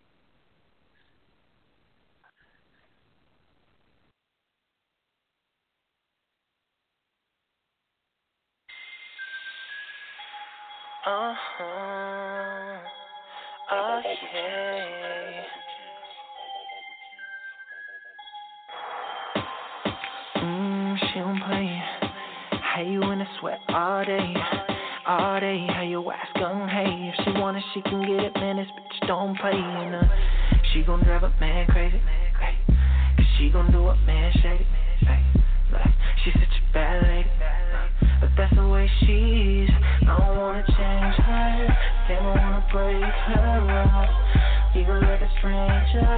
Uh-huh. Okay. Mm, she don't play. How you in a sweat all day, all day. How your ass gun hey? If she want it, she can get it, man. This bitch don't play. And uh, she gon' drive a man crazy, Cause she gon' do it, man, shady. Like, she's such a bad lady. But that's the way she is. I don't wanna change her. I wanna break her up. Even like a stranger.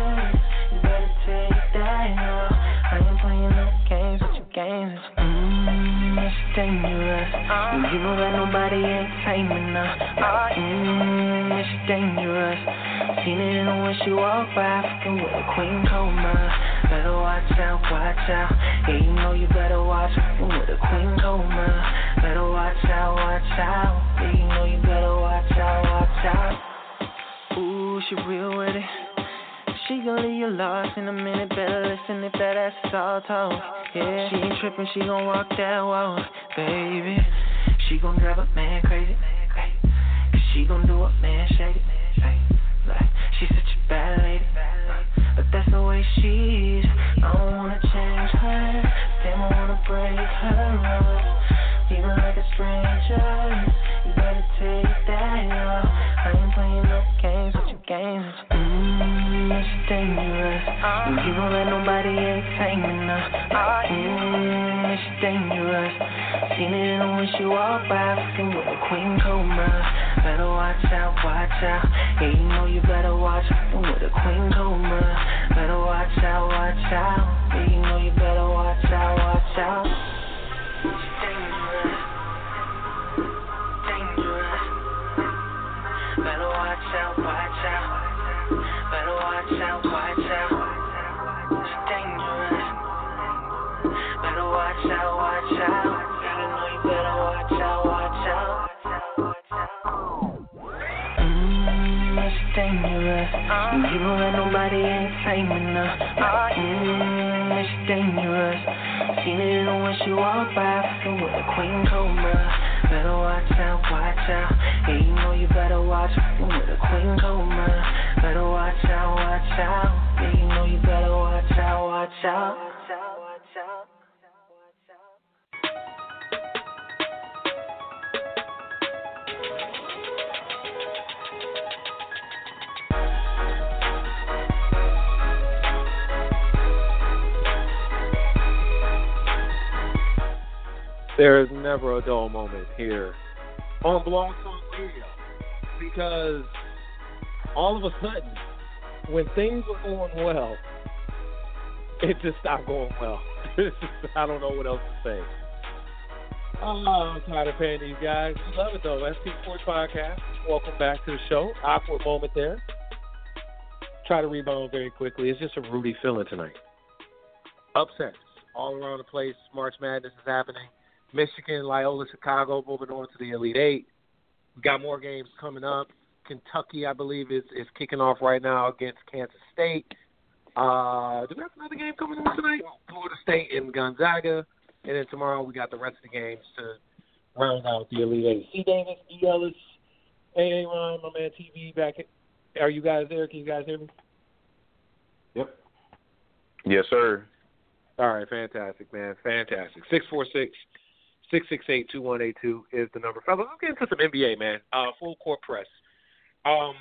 You better take that up. I ain't playing no games with your games. Mmm, it's dangerous. You know that nobody ain't taming her. Mmm, it's dangerous. Seen it in her when she walk by, fucking with a queen cobra. Better watch out, watch out. Yeah, you know you better watch out. with a queen cobra. Better watch out, watch out. Yeah, you know you better watch out, watch out. Ooh, she real with it. She gon' leave you lost in a minute. Better listen if that ass is all talk. Yeah, she ain't trippin', she gon' walk that walk, baby. She gon' drive a man crazy. Cause she gon' do it, man, shady. Like, she's such a bad lady. But that's the way she is. I don't wanna change her. Damn, I wanna break her up. Even like a stranger. You better take that off. I ain't playing no games with your games. Mmm, it's dangerous. You know that nobody ain't her. Mmm, it's dangerous. Seen it her when she walk by, fucking with a queen cobra. Better watch out, watch out. Yeah, you know you better watch with a queen cobra. Better watch out, watch out. Yeah, you know you better watch out, watch out. It's dangerous. Dangerous. Better watch out, watch out. Better watch out, watch out. Watch out, watch out. Yeah, you know you better watch out, watch out. Mmm, it's dangerous. You know that nobody ain't her. Mmm, it's dangerous. Seen it when she walk by, fucking with a queen cobra. Better watch out, watch out. Yeah, you know you better watch with a queen cobra. Better watch out, watch out. Yeah, you know you better watch out, watch out. There is never a dull moment here on Blog Talk Radio because all of a sudden, when things were going well, it just stopped going well. I don't know what else to say. Oh, I'm tired of paying these guys. We love it though. FT Sports Podcast. Welcome back to the show. Awkward moment there. Try to rebound very quickly. It's just a Rudy feeling tonight. upsets all around the place. March Madness is happening. Michigan, Loyola, Chicago moving on to the Elite Eight. We got more games coming up. Kentucky, I believe, is is kicking off right now against Kansas State. Uh, do we have another game coming on tonight? Florida State and Gonzaga, and then tomorrow we got the rest of the games to round out the Elite Eight. C. Davis, E. Ellis, A. A. Ron, my man TV back. Are you guys there? Can you guys hear me? Yep. Yes, sir. All right, fantastic, man, fantastic. Six four six six six eight two one eight two is the number. Fellas, let's get into some NBA, man. Uh, full court press. Um,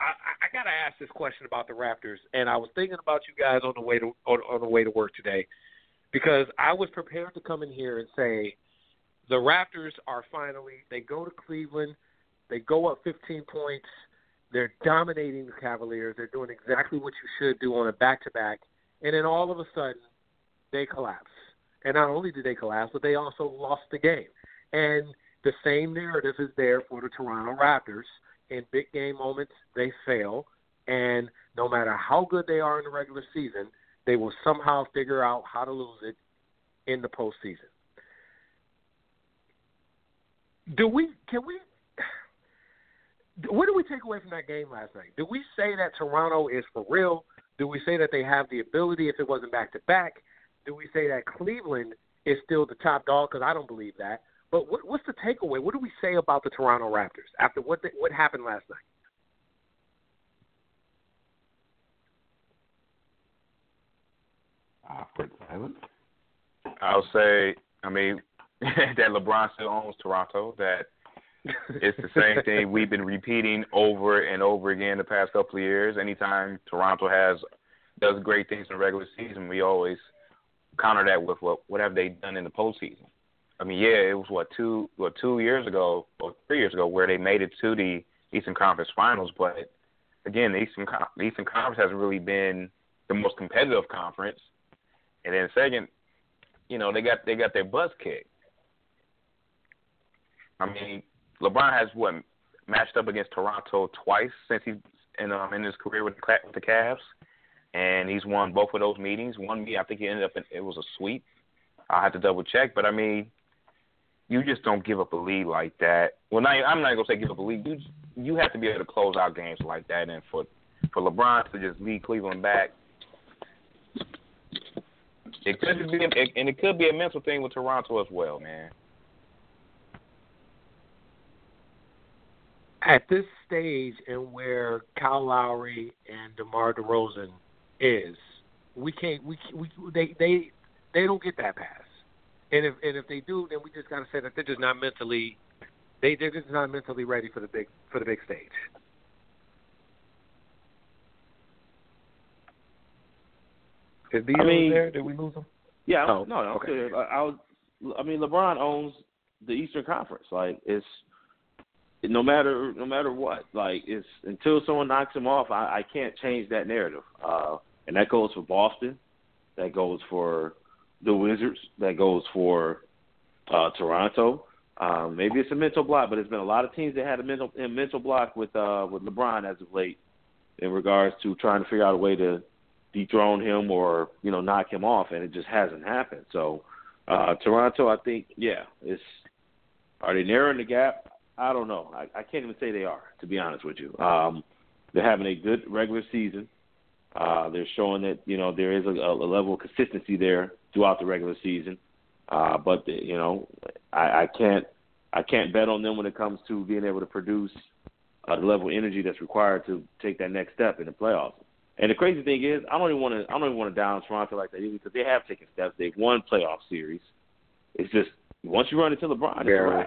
I, I got to ask this question about the Raptors, and I was thinking about you guys on the way to on, on the way to work today, because I was prepared to come in here and say the Raptors are finally they go to Cleveland, they go up 15 points, they're dominating the Cavaliers, they're doing exactly what you should do on a back to back, and then all of a sudden they collapse. And not only did they collapse, but they also lost the game. And the same narrative is there for the Toronto Raptors. In big game moments, they fail. And no matter how good they are in the regular season, they will somehow figure out how to lose it in the postseason. Do we, can we, what do we take away from that game last night? Do we say that Toronto is for real? Do we say that they have the ability if it wasn't back to back? Do we say that Cleveland is still the top dog? Because I don't believe that. But what, what's the takeaway? What do we say about the Toronto Raptors after what the, what happened last night? Ah, Awkward silence. I'll say, I mean, that LeBron still owns Toronto. That it's the same thing we've been repeating over and over again the past couple of years. Anytime Toronto has does great things in the regular season, we always counter that with what what have they done in the postseason. I mean, yeah, it was what two what two years ago or three years ago where they made it to the Eastern Conference Finals, but again, the Eastern the Eastern Conference hasn't really been the most competitive conference. And then second, you know, they got they got their butts kicked. I mean, LeBron has what matched up against Toronto twice since he's in um, in his career with the with the Cavs, and he's won both of those meetings. One meeting, I think he ended up in it was a sweep. I have to double check, but I mean, you just don't give up a lead like that. Well, I'm not gonna say give up a lead. You you have to be able to close out games like that, and for for LeBron to just lead Cleveland back, it could be, and it could be a mental thing with Toronto as well, man. At this stage, and where Kyle Lowry and DeMar DeRozan is, we can't. We, we they they they don't get that pass. And if and if they do, then we just got to say that they're just not mentally they they're just not mentally ready for the big for the big stage. Is Theo I mean- there? Did we lose him? Yeah, Oh, no, no. okay. Okay. I, I, was, I mean, LeBron owns the Eastern Conference. Like it's no matter no matter what. Like it's until someone knocks him off, I, I can't change that narrative. Uh, and that goes for Boston. That goes for the Wizards. That goes for uh, Toronto. Um, maybe it's a mental block, but there's been a lot of teams that had a mental a mental block with uh, with LeBron as of late in regards to trying to figure out a way to dethrone him or you know knock him off, and it just hasn't happened. So uh, Toronto, I think, yeah, it's are they narrowing the gap? I don't know. I, I can't even say they are, to be honest with you. Um, they're having a good regular season. Uh, they're showing that you know there is a, a level of consistency there throughout the regular season. Uh, but the, you know, I, I can't I can't bet on them when it comes to being able to produce uh, the level of energy that's required to take that next step in the playoffs. And the crazy thing is, I don't even want to I don't even want to down Toronto like that either because they have taken steps. They've won playoff series. It's just once you run into LeBron, it's Barely.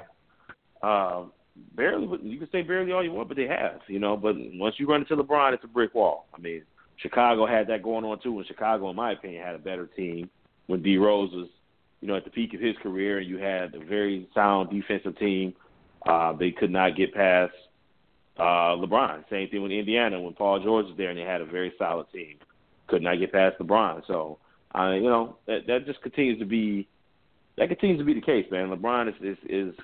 Um, barely, you can say barely all you want, but they have, you know. But once you run into LeBron, it's a brick wall. I mean, Chicago had that going on too, and Chicago, in my opinion, had a better team when D Rose was, you know, at the peak of his career, and you had a very sound defensive team. Uh, they could not get past uh, LeBron. Same thing with Indiana when Paul George was there, and they had a very solid team. Could not get past LeBron. So, uh, you know, that that just continues to be that continues to be the case, man. LeBron is is, is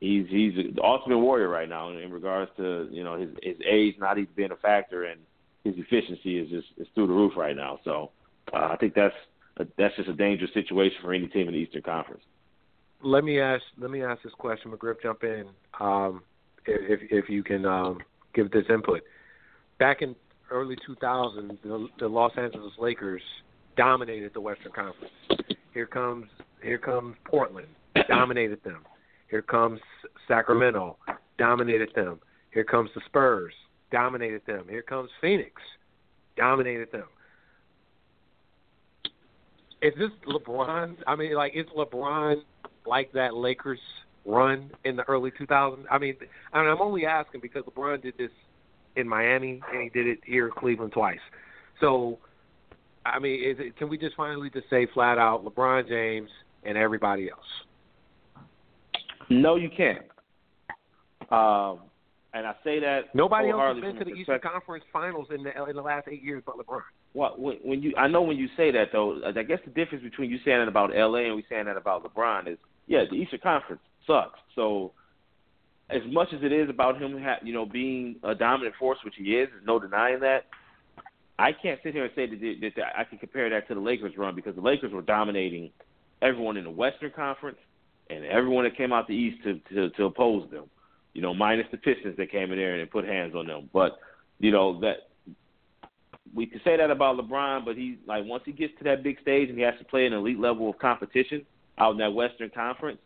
he's he's the ultimate warrior right now in, regards to you know his his age not even being a factor and his efficiency is just is through the roof right now. So uh, I think that's uh, that's just a dangerous situation for any team in the Eastern Conference. Let me ask. Let me ask this question. McGriff, jump in um, if if you can um, give this input. Back in early 2000s, the, the Los Angeles Lakers dominated the Western Conference. Here comes here comes Portland, dominated them. Here comes Sacramento, dominated them. Here comes the Spurs, dominated them. Here comes Phoenix, dominated them. Is this LeBron? I mean, like, is LeBron like that Lakers run in the early 2000s? I mean, I mean, I'm only asking because LeBron did this in Miami and he did it here in Cleveland twice. So, I mean, is it, can we just finally just say flat out LeBron James and everybody else? No, you can't. Um, and I say that nobody else has been to the Eastern Conference Finals in the in the last eight years, but LeBron. Well, when, when you, I know when you say that though, I guess the difference between you saying that about LA and we saying that about LeBron is, yeah, the Eastern Conference sucks. So, as much as it is about him, ha- you know, being a dominant force, which he is, there's no denying that. I can't sit here and say that, that, that I can compare that to the Lakers run because the Lakers were dominating everyone in the Western Conference and everyone that came out the East to to, to oppose them. You know, minus the Pistons that came in there and put hands on them. But you know that we can say that about LeBron, but he like once he gets to that big stage and he has to play an elite level of competition out in that Western Conference,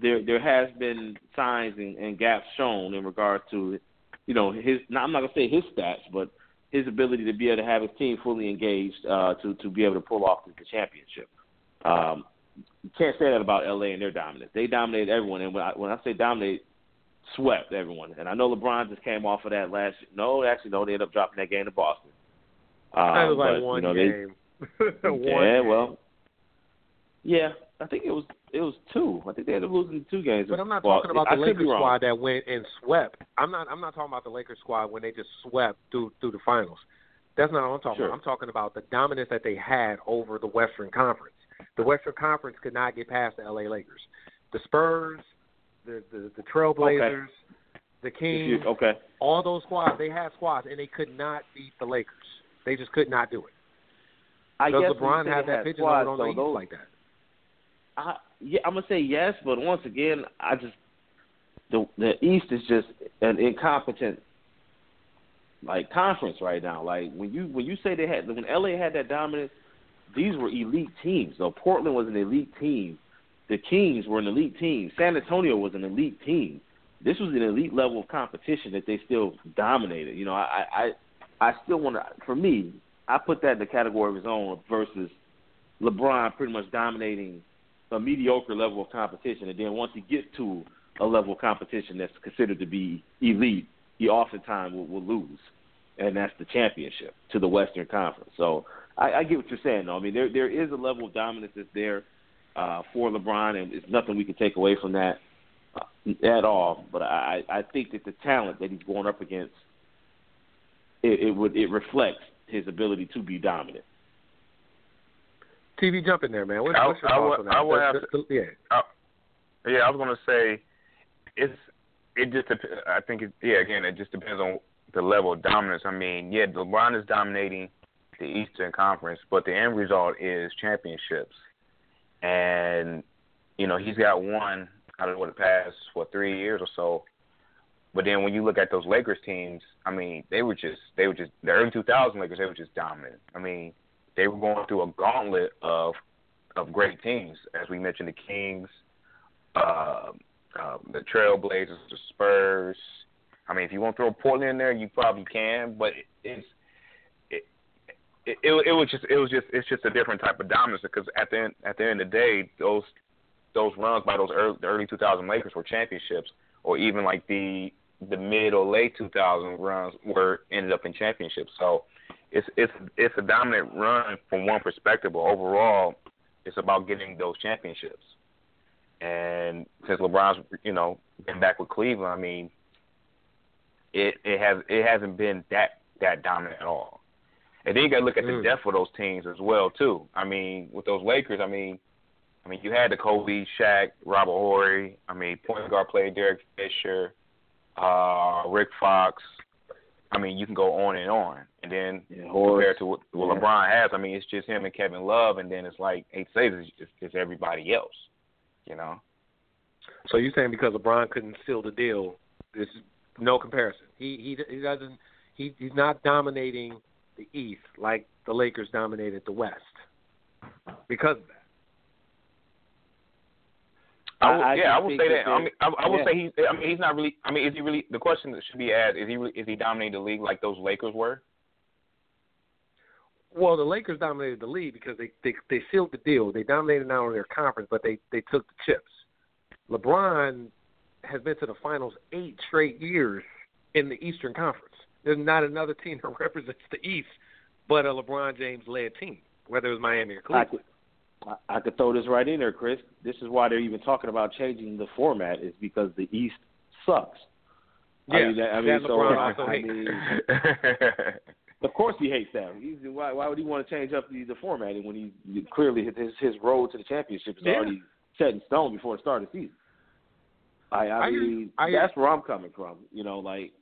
there there has been signs and, and gaps shown in regards to, you know, his. Not, I'm not gonna say his stats, but his ability to be able to have his team fully engaged uh, to to be able to pull off the championship. Um, you can't say that about LA and their dominance. They dominated everyone, and when I, when I say dominate, swept everyone. And I know LeBron just came off of that last. No, actually, no, they ended up dropping that game to Boston. Um, that was like but, one you know, they, game. one yeah, game. well, yeah, I think it was it was two. I think they ended up losing two games. But I'm not Well, talking about the Lakers squad that went and swept. I'm not. I'm not talking about the Lakers squad when they just swept through through the finals. That's not what I'm talking Sure. about. I'm talking about the dominance that they had over the Western Conference. The Western Conference could not get past the LA Lakers. The Spurs, the the, the Trailblazers, the Kings, you- okay. all those squads, they had squads and they could not beat the Lakers. They just could not do it. I Does guess LeBron have that pigeon squads, on the those- like that? I, yeah, I'm gonna say yes, but once again, I just the the East is just an incompetent like conference right now. Like when you when you say they had when LA had that dominance, these were elite teams. So Portland was an elite team. The Kings were an elite team. San Antonio was an elite team. This was an elite level of competition that they still dominated. You know, I I I still want to. For me, I put that in the category of his own versus LeBron pretty much dominating a mediocre level of competition, and then once he gets to a level of competition that's considered to be elite, he oftentimes will, will lose, and that's the championship to the Western Conference. So I, I get what you're saying, though. I mean, there there is a level of dominance that's there uh, for LeBron, and it's nothing we can take away from that uh, at all. But I I think that the talent that he's going up against, it, it would it reflects his ability to be dominant. TV jump in there, man. What, I- what's your I thoughts would- on that? I would The- have the- the- yeah. Yeah, I was gonna say it's it just I think it yeah again it just depends on the level of dominance. I mean yeah LeBron is dominating the Eastern Conference, but the end result is championships, and you know he's got one out of what the past what three years or so. But then when you look at those Lakers teams, I mean they were just they were just the early 2000 Lakers they were just dominant. I mean they were going through a gauntlet of of great teams as we mentioned the Kings uh, uh, the Trailblazers, the Spurs. I mean, if you want to throw Portland in there, you probably can, but it's it, it it it was just it was just it's just a different type of dominance because at the end at the end of the day, those those runs by those early, early 2000 Lakers were championships, or even like the the mid or late 2000 runs were ended up in championships. So it's it's it's a dominant run from one perspective, but overall, it's about getting those championships. And since LeBron's, you know, been back with Cleveland, I mean, it it has it hasn't been that that dominant at all. And then you got to look at Mm. the depth of those teams as well too. I mean, with those Lakers, I mean, I mean, you had the Kobe, Shaq, Robert Horry. I mean, point guard played Derek Fisher, uh, Rick Fox. I mean, you can go on and on, and then Yeah, compared to what, what Yeah. LeBron has, I mean, it's just him and Kevin Love, and then it's like eight saves, it's, it's, it's everybody else, you know. So you're saying because LeBron couldn't seal the deal, there's no comparison. He he he doesn't he he's not dominating the East like the Lakers dominated the West because of that. I would, I- I yeah, I would say that that. I mean, I, I would yeah. say he's. I mean, he's not really. I mean, is he really? The question that should be asked is he really, is he dominating the league like those Lakers were? Well, the Lakers dominated the league because they they they sealed the deal. They dominated not only their conference, but they they took the chips. LeBron has been to the finals eight straight years in the Eastern Conference. There's not another team that represents the East but a LeBron James led team, whether it was Miami or I Cleveland. could, I- I could throw this right in there, Chris. This is why they're even talking about changing the format, is because the East sucks. I Yeah, mean, that, I that mean, so LeBron I, also I mean, of course he hates that. He's, why, why would he want to change up the, the formatting when he clearly his his road to the championship is Yeah. already set in stone before the start of the season? I, I, I mean, I hear- that's where I'm coming from. You know, like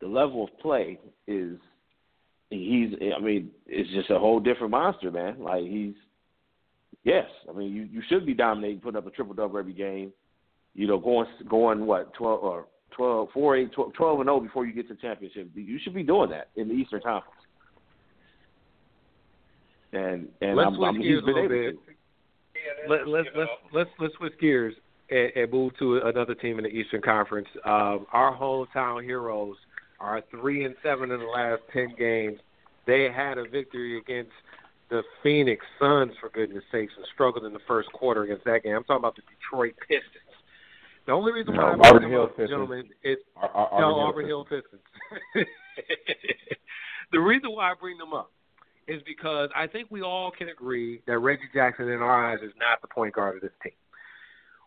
the level of play is he's. I mean, it's just a whole different monster, man. Like he's. Yes, I mean you you should be dominating, putting up a triple double every game. You know, going going what twelve or 12, 4, 8, 12, 12 and zero before you get to the championship. You should be doing that in the Eastern Conference. And and Let's I'm, switch I'm, gears he's a been little able bit. to. Let, let's let's let's let's switch gears and, and move to another team in the Eastern Conference. Um, our hometown heroes are three and seven in the last ten games. They had a victory against the Phoenix Suns, for goodness sakes, and struggled in the first quarter against that game. I'm talking about the Detroit Pistons. The only reason why I'm Auburn them Hill up, Pistons. gentlemen, is Ar- Ar- no, Auburn Auburn Hill Pistons. the reason why I bring them up is because I think we all can agree that Reggie Jackson, in our eyes, is not the point guard of this team.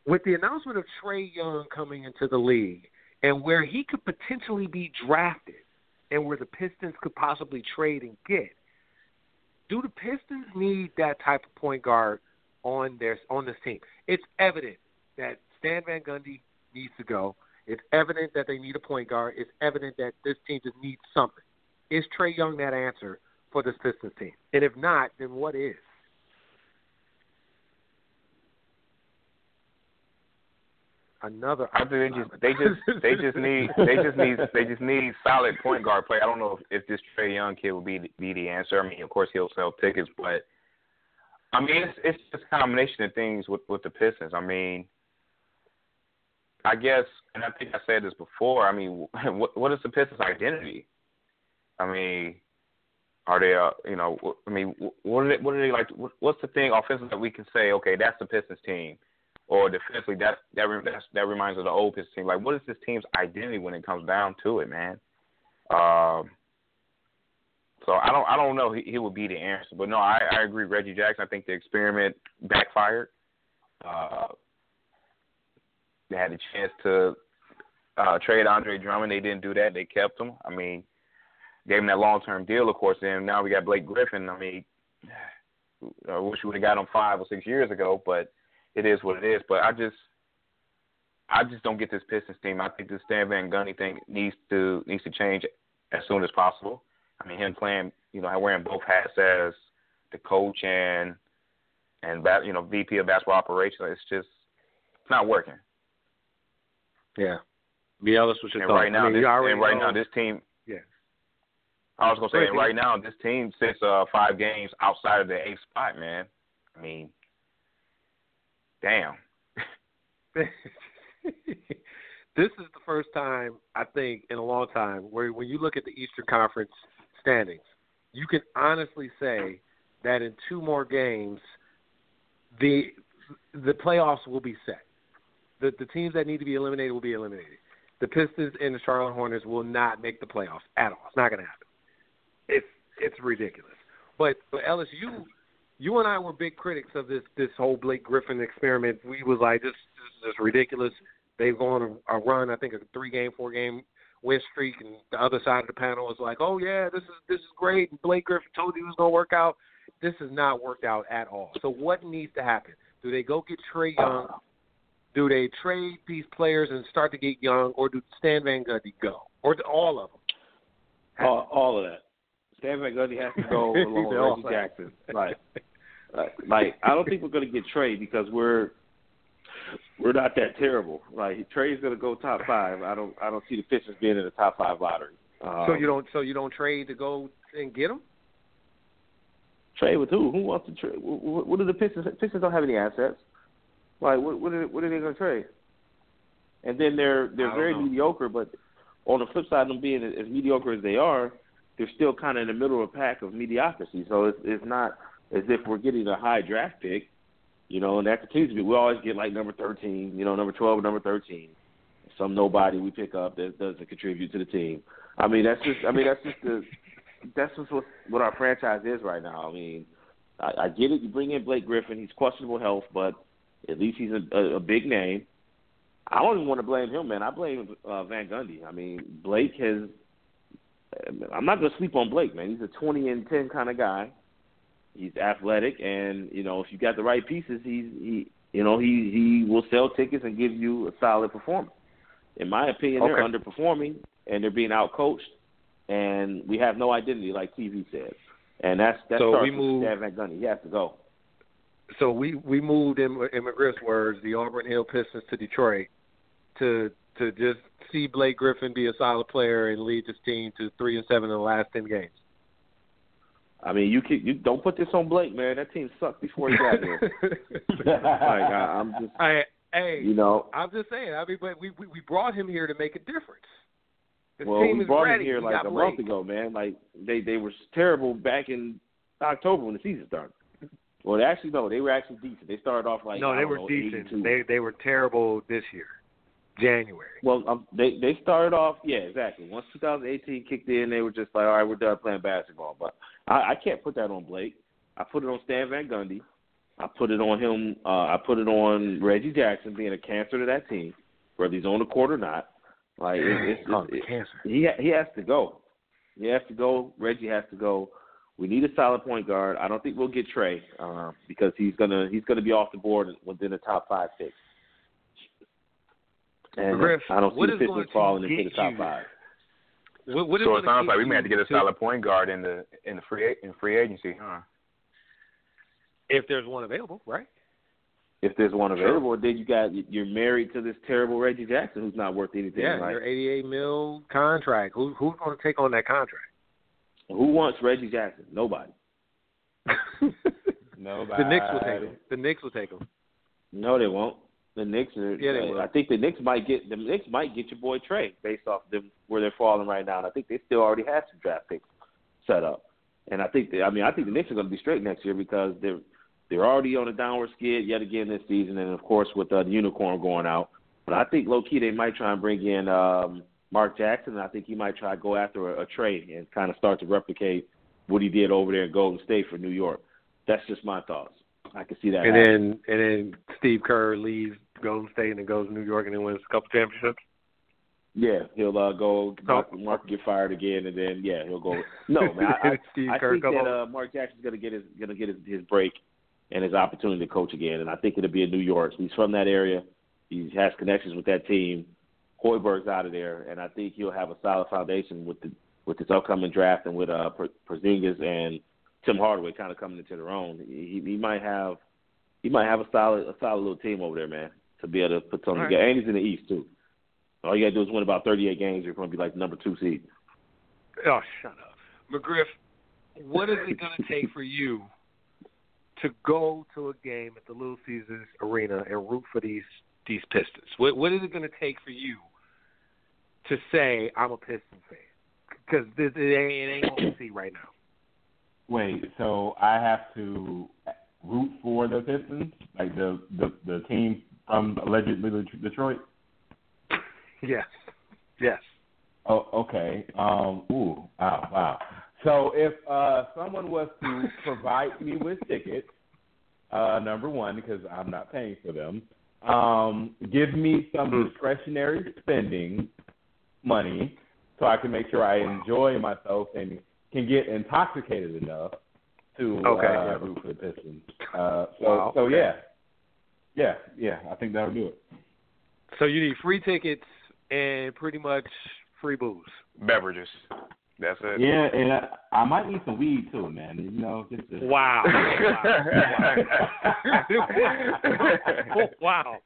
With the announcement of Trae Young coming into the league and where he could potentially be drafted and where the Pistons could possibly trade and get, do the Pistons need that type of point guard on their on this team? It's evident that Stan Van Gundy needs to go. It's evident that they need a point guard. It's evident that this team just needs something. Is Trae Young that answer for this Pistons team? And if not, then what is? Another. I think they just they just they just need they just need they just need solid point guard play. I don't know if, if this Trae Young kid will be be the answer. I mean, of course he'll sell tickets, but I mean it's it's just a combination of things with with the Pistons. I mean, I guess, and I think I said this before. I mean, what what is the Pistons' identity? I mean, are they uh you know I mean what are they what are they like? What's the thing offensively that we can say? Okay, that's the Pistons team or defensively, that that that's, that reminds of the old Pistons team. Like, what is this team's identity when it comes down to it, man? Um, so I don't I don't know he, he would be the answer, but no, I, I agree. Reggie Jackson. I think the experiment backfired. Uh, they had a chance to uh, trade Andre Drummond. They didn't do that. They kept him. I mean, gave him that long term deal, of course. And now we got Blake Griffin. I mean, I wish we would have got him five or six years ago, but it is what it is. But I just I just don't get this Pistons team. I think this Stan Van Gundy thing needs to needs to change as soon as possible. I mean, him playing, you know, wearing both hats as the coach and and you know VP of basketball operations. It's just it's not working. Yeah. Be honest with your And right now, I mean, this, you and right know- now, this team. Yeah. I was gonna say, right now, this team sits uh five games outside of the eighth spot, man. I mean, damn. this is the first time I think in a long time where when you look at the Eastern Conference standings, you can honestly say that in two more games, the the playoffs will be set. The the teams that need to be eliminated will be eliminated. The Pistons and the Charlotte Hornets will not make the playoffs at all. It's not going to happen. It's it's ridiculous. But but Ellis, you and I were big critics of this this whole Blake Griffin experiment. We was like, this, this is just ridiculous. They've gone a, a run, I think, a three game, four game win streak, and the other side of the panel was like, oh yeah, this is this is great. And Blake Griffin told you it was gonna work out. This has not worked out at all. So what needs to happen? Do they go get Trae Young? Do they trade these players and start to get young, or do Stan Van Gundy go, or do all of them? All, all of that. Stan Van Gundy has to go along with Reggie. Jackson. Like, like, like, I don't think we're going to get Trae because we're we're not that terrible. Like Trae's going to go top five. I don't I don't see the Pistons being in the top five lottery. Um, so you don't so you don't trade to go and get him? trade with who? Who wants to trade? What, what are the Pistons? Pistons don't have any assets. Like what what are, what are they going to trade? And then they're they're very know. mediocre, but on the flip side, of them being as mediocre as they are, they're still kind of in the middle of a pack of mediocrity. So it's it's not as if we're getting a high draft pick, you know, and that continues to be. We always get like number thirteen, you know, number twelve, number thirteen. Some nobody we pick up that doesn't contribute to the team. I mean, that's just. I mean, that's just the. That's just what what our franchise is right now. I mean, I, I get it. You bring in Blake Griffin. He's questionable health, but at least he's a, a, a big name. I don't even want to blame him, man. I blame uh, Van Gundy. I mean, Blake has. I'm not to sleep on Blake, man. He's a 20 and 10 kind of guy. He's athletic, and you know, if you got the right pieces, he's he. You know, he he will sell tickets and give you a solid performance. In my opinion, they're underperforming and they're being outcoached, and we have no identity, like TV said. And that's that So we move- Stan Van Gundy. He has to go. So we we moved in in McGriff's words, the Auburn Hill Pistons to Detroit to to just see Blake Griffin be a solid player and lead this team to three and seven in the last ten games. I mean, you can, you don't put this on Blake, man. That team sucked before he got here. like I, I'm just, I, hey, you know, I'm just saying. I mean, but we, we we brought him here to make a difference. This well, team we is brought ready. him here We like a Blake. month ago, man. Like they they were terrible back in October when the season started. Well, they actually no, they were actually decent. They started off like no, I they don't were know, decent. 82. They they were terrible this year, January. Well, um, they they started off, yeah, exactly. Once 2018 kicked in, they were just like, all right, we're done playing basketball. But I, I can't put that on Blake. I put it on Stan Van Gundy. I put it on him. Uh, I put it on Reggie Jackson being a cancer to that team, whether he's on the court or not. Like it, it's, Oh, it's, it, cancer. he he has to go. He has to go. Reggie has to go. We need a solid point guard. I don't think we'll get Trae uh, because he's gonna he's gonna be off the board within the top five picks. And Griff, I don't see the Pistons going to falling into get the top you- five. What, what is so it sounds like we may have to get a solid point guard in the in the free in free agency, huh? if there's one available, right? If there's one Sure. available, then you got you're married to this terrible Reggie Jackson who's not worth anything. Yeah, like, your 88 mil contract. Who who's going to take on that contract? who wants Reggie Jackson? Nobody. Nobody. The Knicks will take him. The Knicks will take him. No, they won't. The Knicks are. Yeah, they will. I think the Knicks might get the Knicks might get your boy Trae based off them where they're falling right now. And I think they still already have some draft picks set up. And I think they, I mean I think the Knicks are going to be straight next year because they're they're already on a downward skid yet again this season, and of course with uh, the unicorn going out. But I think low key they might try and bring in um, Mark Jackson. And I think he might try to go after a, a trade and kind of start to replicate what he did over there in Golden State for New York. That's just my thoughts. I can see that. And happening. then and then Steve Kerr leaves Golden State and then goes to New York and then wins a couple championships. Yeah, he'll uh, go. Mark. Mark get fired again, and then yeah, he'll go. No, man, I, Steve I, I Kerr think that uh, Mark Jackson's gonna get his gonna get his, his break and his opportunity to coach again, and I think it'll be in New York. He's from that area. He has connections with that team. Hoiberg's out of there, and I think he'll have a solid foundation with the with this upcoming draft and with uh Porzingis and Tim Hardaway kind of coming into their own. He, he might have he might have a solid a solid little team over there, man, to be able to put something All right. together. And he's in the East too. All you gotta do is win about 38 games. You're going to be like the number two seed. Oh, shut up, McGriff. What is it going to take for you to go to a game at the Little Caesars Arena and root for these these Pistons? What what is it going to take for you to say I'm a Pistons fan? Because this it ain't, it ain't what we see right now. Wait, so I have to root for the Pistons, like the the the team from allegedly Detroit? Yes, yes. Oh, okay. Um, ooh, wow, wow. So if uh, someone was to provide me with tickets, uh, number one, because I'm not paying for them, um, give me some discretionary spending money so I can make sure I enjoy myself and can get intoxicated enough to Okay, uh, yeah. root for the Pistons. Uh, so, Wow, so okay. yeah, yeah, yeah. I think that'll do it. So you need free tickets and pretty much free booze. Beverages. That's it. Yeah, and I, I might need some weed too, man. You know, just to, Wow. wow. wow.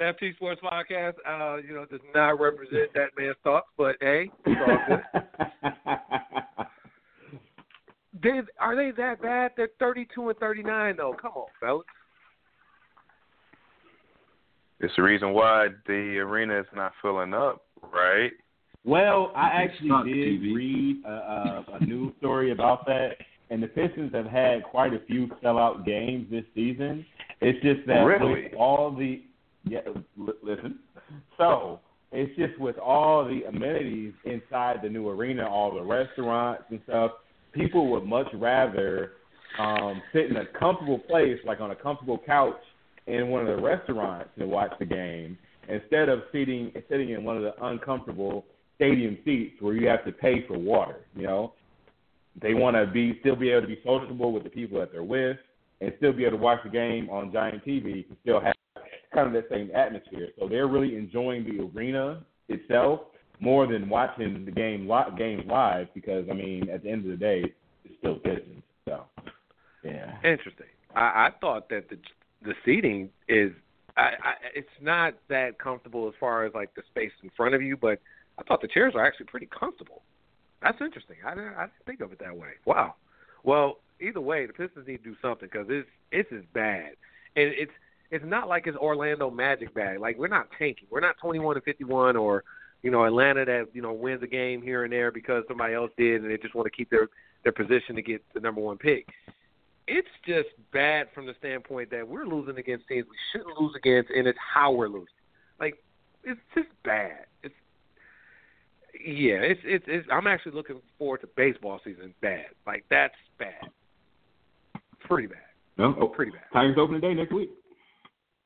FT Sports Podcast, uh, you know, does not represent that man's thoughts, but hey, it's all good. They, are they that bad? They're 32 and 39, though. Come on, fellas. It's the reason why the arena is not filling up, right? Well, I actually did TV. read a, a, a news story about that, and the Pistons have had quite a few sellout games this season. It's just that Really? with all the yeah, li- listen. So it's just with all the amenities inside the new arena, all the restaurants and stuff. People would much rather um, sit in a comfortable place, like on a comfortable couch in one of the restaurants, and watch the game instead of sitting sitting in one of the uncomfortable stadium seats where you have to pay for water. You know, they want to be still be able to be sociable with the people that they're with, and still be able to watch the game on giant TV and still have kind of that same atmosphere. So they're really enjoying the arena itself more than watching the game li- game live because I mean, at the end of the day, it's still Pistons. So yeah. Interesting. I, I thought that the the seating is, I, I, it's not that comfortable as far as like the space in front of you, but I thought the chairs are actually pretty comfortable. That's interesting. I didn't, I didn't think of it that way. Wow. Well, either way, the Pistons need to do something because it's it's is bad, and it's it's not like it's Orlando Magic bad. Like we're not tanking. We're not twenty one and fifty one or you know Atlanta that you know wins a game here and there because somebody else did and they just want to keep their their position to get the number one pick. It's just bad from the standpoint that we're losing against teams we shouldn't lose against, and it's how we're losing. Like it's just bad. It's yeah, it's it's, it's I'm actually looking forward to baseball season. Bad, like that's bad, pretty bad, No, oh, pretty bad. Tigers opening day next week.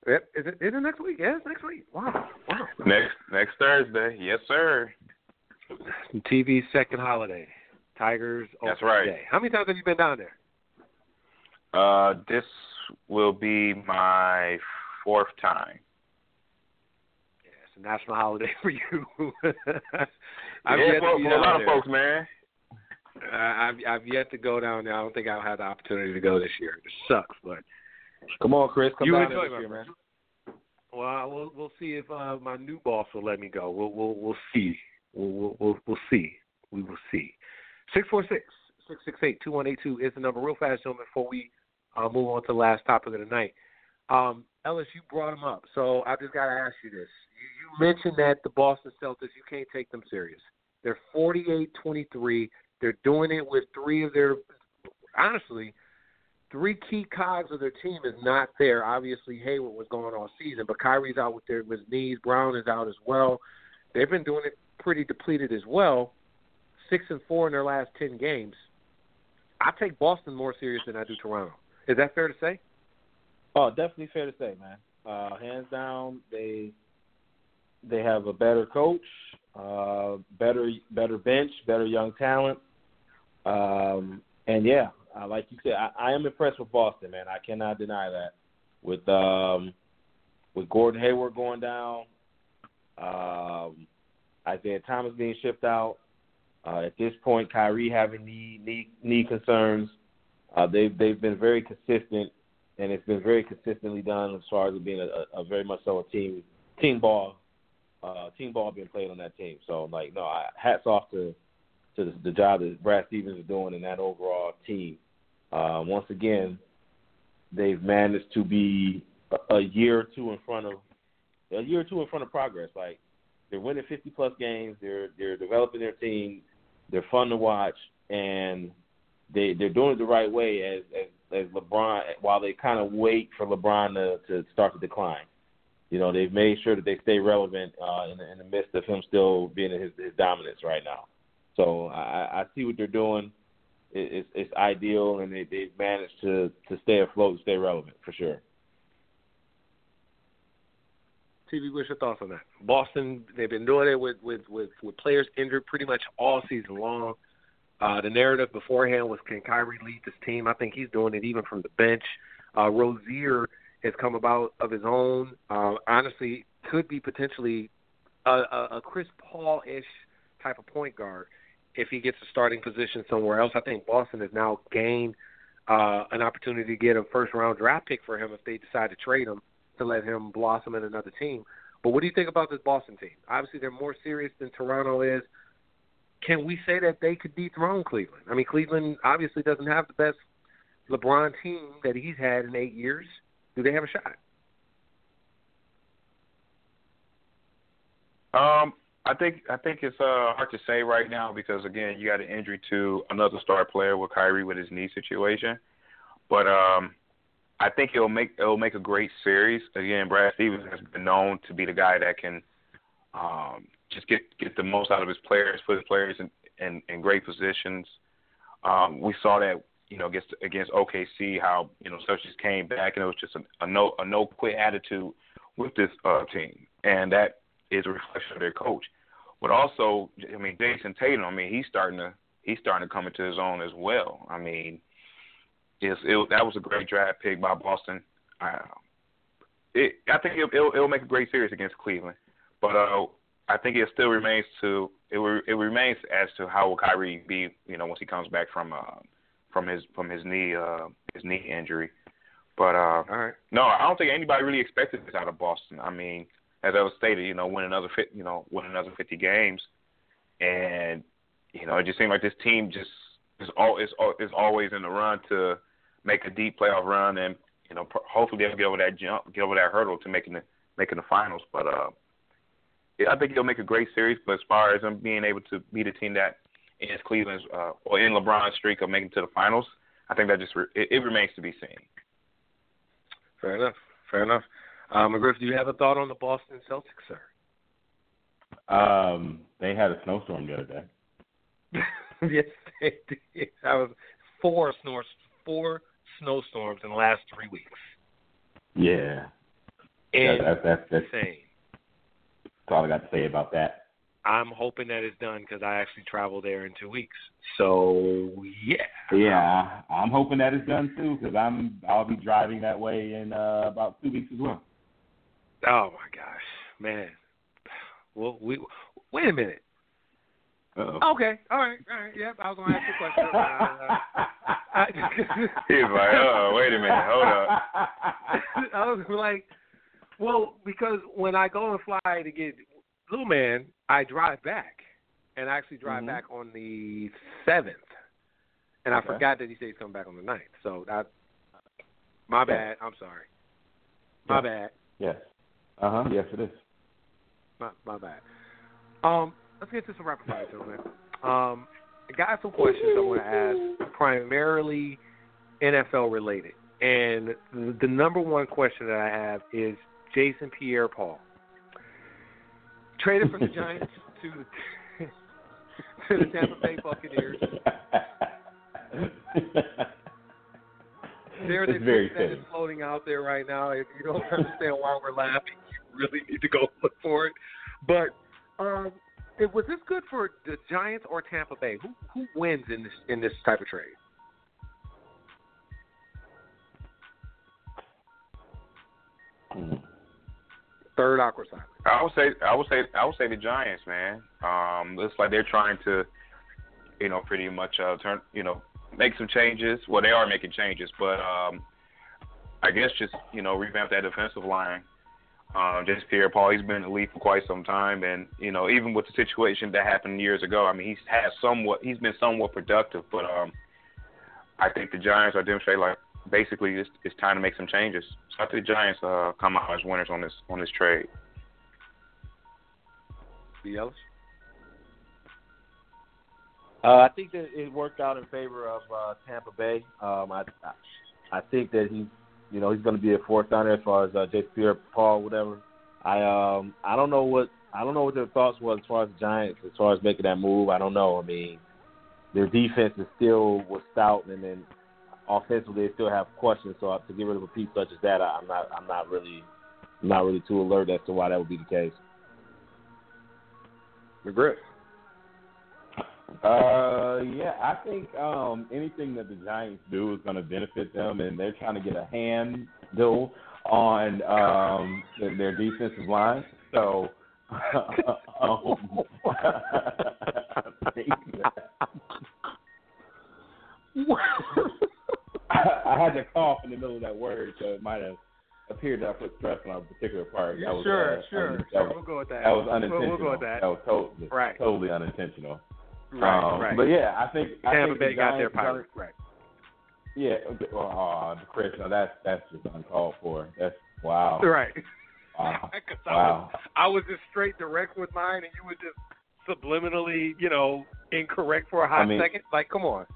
Yep. Is it is it next week? Yeah, it's next week. Wow, wow. Next next Thursday, yes sir. TV's second holiday. Tigers. That's right. Day. How many times have you been down there? Uh, this will be my fourth time. Yeah, it's a national holiday for you. I've yeah, yet for, to for a lot there. of folks, man. I- I've I've yet to go down there. I don't think I'll have the opportunity to go this year. It sucks, but Come on, Chris. Come on. You down enjoy this year, man. well, we'll we'll see if uh, my new boss will let me go. We'll we'll we'll see. We'll we'll we'll, we'll see. We will see. Six four six six six eight two one eight two is the number. Real fast, gentlemen, before we uh, move on to the last topic of the night. Um, Ellis, you brought him up, so I just got to ask you this. You, you mentioned that the Boston Celtics, you can't take them serious. They're 48-23. They're doing it with three of their, honestly, three key cogs of their team is not there. Obviously, Hayward was going all season, but Kyrie's out with their with his knees. Brown is out as well. They've been doing it pretty depleted as well. Six and four in their last ten games. I take Boston more serious than I do Toronto. Is that fair to say? Oh, definitely fair to say, man. Uh, hands down, they they have a better coach, uh, better better bench, better young talent, um, and yeah, uh, like you said, I, I am impressed with Boston, man. I cannot deny that. With um, with Gordon Hayward going down, um, Isaiah Thomas being shipped out, uh, at this point, Kyrie having knee knee, knee concerns, uh, they've they've been very consistent and it's been very consistently done as far as being a, a, a very much so a team team ball, uh, team ball being played on that team. So like, no, I, hats off to to the, the job that Brad Stevens is doing in that overall team. Uh, once again, they've managed to be a, a year or two in front of a year or two in front of progress. Like they're winning 50 plus games. They're they're developing their team. They're fun to watch, and they they're doing it the right way as as as LeBron while they kind of wait for LeBron to to start to decline. You know, they've made sure that they stay relevant uh, in, the, in the midst of him still being in his, his dominance right now. So I, I see what they're doing. It, it's, it's ideal, and they, they've managed to to stay afloat and stay relevant for sure. TV, what's your thoughts on that? Boston, they've been doing it with with with, with players injured pretty much all season long. Uh, the narrative beforehand was can Kyrie lead this team? I think he's doing it even from the bench. Uh, Rozier has come about of his own. Uh, honestly, could be potentially a, a, a Chris Paul ish type of point guard if he gets a starting position somewhere else. I think Boston has now gained uh, an opportunity to get a first round draft pick for him if they decide to trade him to let him blossom in another team. But what do you think about this Boston team? Obviously, they're more serious than Toronto is. Can we say that they could dethrone Cleveland? I mean, Cleveland obviously doesn't have the best LeBron team that he's had in eight years. Do they have a shot? Um, I think I think it's uh, hard to say right now because again, you got an injury to another star player with Kyrie with his knee situation. But um, I think it'll make it'll make a great series. Again, Brad Stevens has been known to be the guy that can um, just get get the most out of his players, put his players in in, in great positions. Um, we saw that you know against against OKC how you know stuff came back and it was just a, a no a no quit attitude with this uh, team, and that is a reflection of their coach. But also, I mean, Jayson Tatum. I mean, he's starting to he's starting to come into his own as well. I mean, it's, it, that was a great draft pick by Boston. Uh, it, I think it, it'll, it'll make a great series against Cleveland, but uh, I think it still remains to it, it remains as to how will Kyrie be, you know, once he comes back from uh, from his from his knee uh, his knee injury. But uh, All right. no, I don't think anybody really expected this out of Boston. I mean, as I was stated, you know, win another fit, you know, win another 50 games, and you know, it just seemed like this team just is all is is always in the run to make a deep playoff run, and you know, hopefully they'll get over that jump, get over that hurdle to making the making the finals. But uh, I think he'll make a great series. But as far as them being able to beat a team that is Cleveland's uh, or in LeBron's streak of making it to the finals, I think that just re- it, it remains to be seen. Fair enough. Fair enough. Uh, McGriff, do you have a thought on the Boston Celtics, sir? Um, they had a snowstorm the other day. yes, they did. That was four snores, four snowstorms in the last three weeks. Yeah, And that's that's that's, insane. That's all I got to say about that. I'm hoping that it's done because I actually travel there in two weeks. So yeah, Yeah, I'm hoping that it's done too because I'm I'll be driving that way in uh, about two weeks as well. Oh my gosh, man. Well, we wait a minute. Uh-oh. Okay, all right, all right. Yep, I was gonna ask you a question. Uh, I, He's like, oh, wait a minute, hold up. I was like, well, because when I go and fly to get Blue Man, I drive back, and I actually drive Mhm. back on the seventh, and I Okay. forgot that he said he's coming back on the ninth. So that, my bad. I'm sorry. My Yeah. bad. Yes. Uh huh. Yes, it is. My, my bad. Um, let's get to some rapid fire, gentlemen. Um, I got some questions I want to ask, primarily NFL related. And the number one question that I have is Jason Pierre-Paul, traded from the Giants to the, to the Tampa Bay Buccaneers. There's a it's very that is floating out there right now. If you don't understand why we're laughing, you really need to go look for it. But um, it, was this good for the Giants or Tampa Bay? Who who wins in this in this type of trade? Mm. Third awkward silence. I would say I would say I would say the Giants, man. Um, looks like they're trying to, you know, pretty much uh, turn, you know, make some changes. Well, they are making changes, but um, I guess just you know revamp that defensive line. Um, just Pierre Paul, he's been in the league for quite some time, and you know even with the situation that happened years ago, I mean he's had somewhat, he's been somewhat productive, but um, I think the Giants are demonstrating like basically it's, it's time to make some changes. So I think the Giants uh, come out as winners on this on this trade. The Ellis? Uh, I think that it worked out in favor of uh, Tampa Bay. Um, I, I I think that he's you know he's going to be a fourth down there as far as uh, J. Pierre Paul, whatever. I um I don't know what I don't know what their thoughts were as far as the Giants as far as making that move. I don't know. I mean, their defense is still was stout, and then offensively they still have questions. So to get rid of a piece such as that, I'm not I'm not really not really too alert as to why that would be the case. McGriff. Uh, yeah, I think um, anything that the Giants do is going to benefit them, and they're trying to get a handle on um, their defensive line. So, um, I think that off in the middle of that word, so it might have appeared that I put stress on a particular part. That was, sure, uh, sure, un- sure. Was, We'll go with that. that was We'll- unintentional. We'll, go with that. That was totally, Right. totally unintentional. Right, Um, right. But yeah, I think I Tampa think Bay the got their are. Right. Yeah, oh, Chris, no, that's that's just uncalled for. That's wow. Right. Wow. I Wow. was I was just straight direct with mine, and you were just subliminally, you know, incorrect for a hot I mean- second. Like, come on.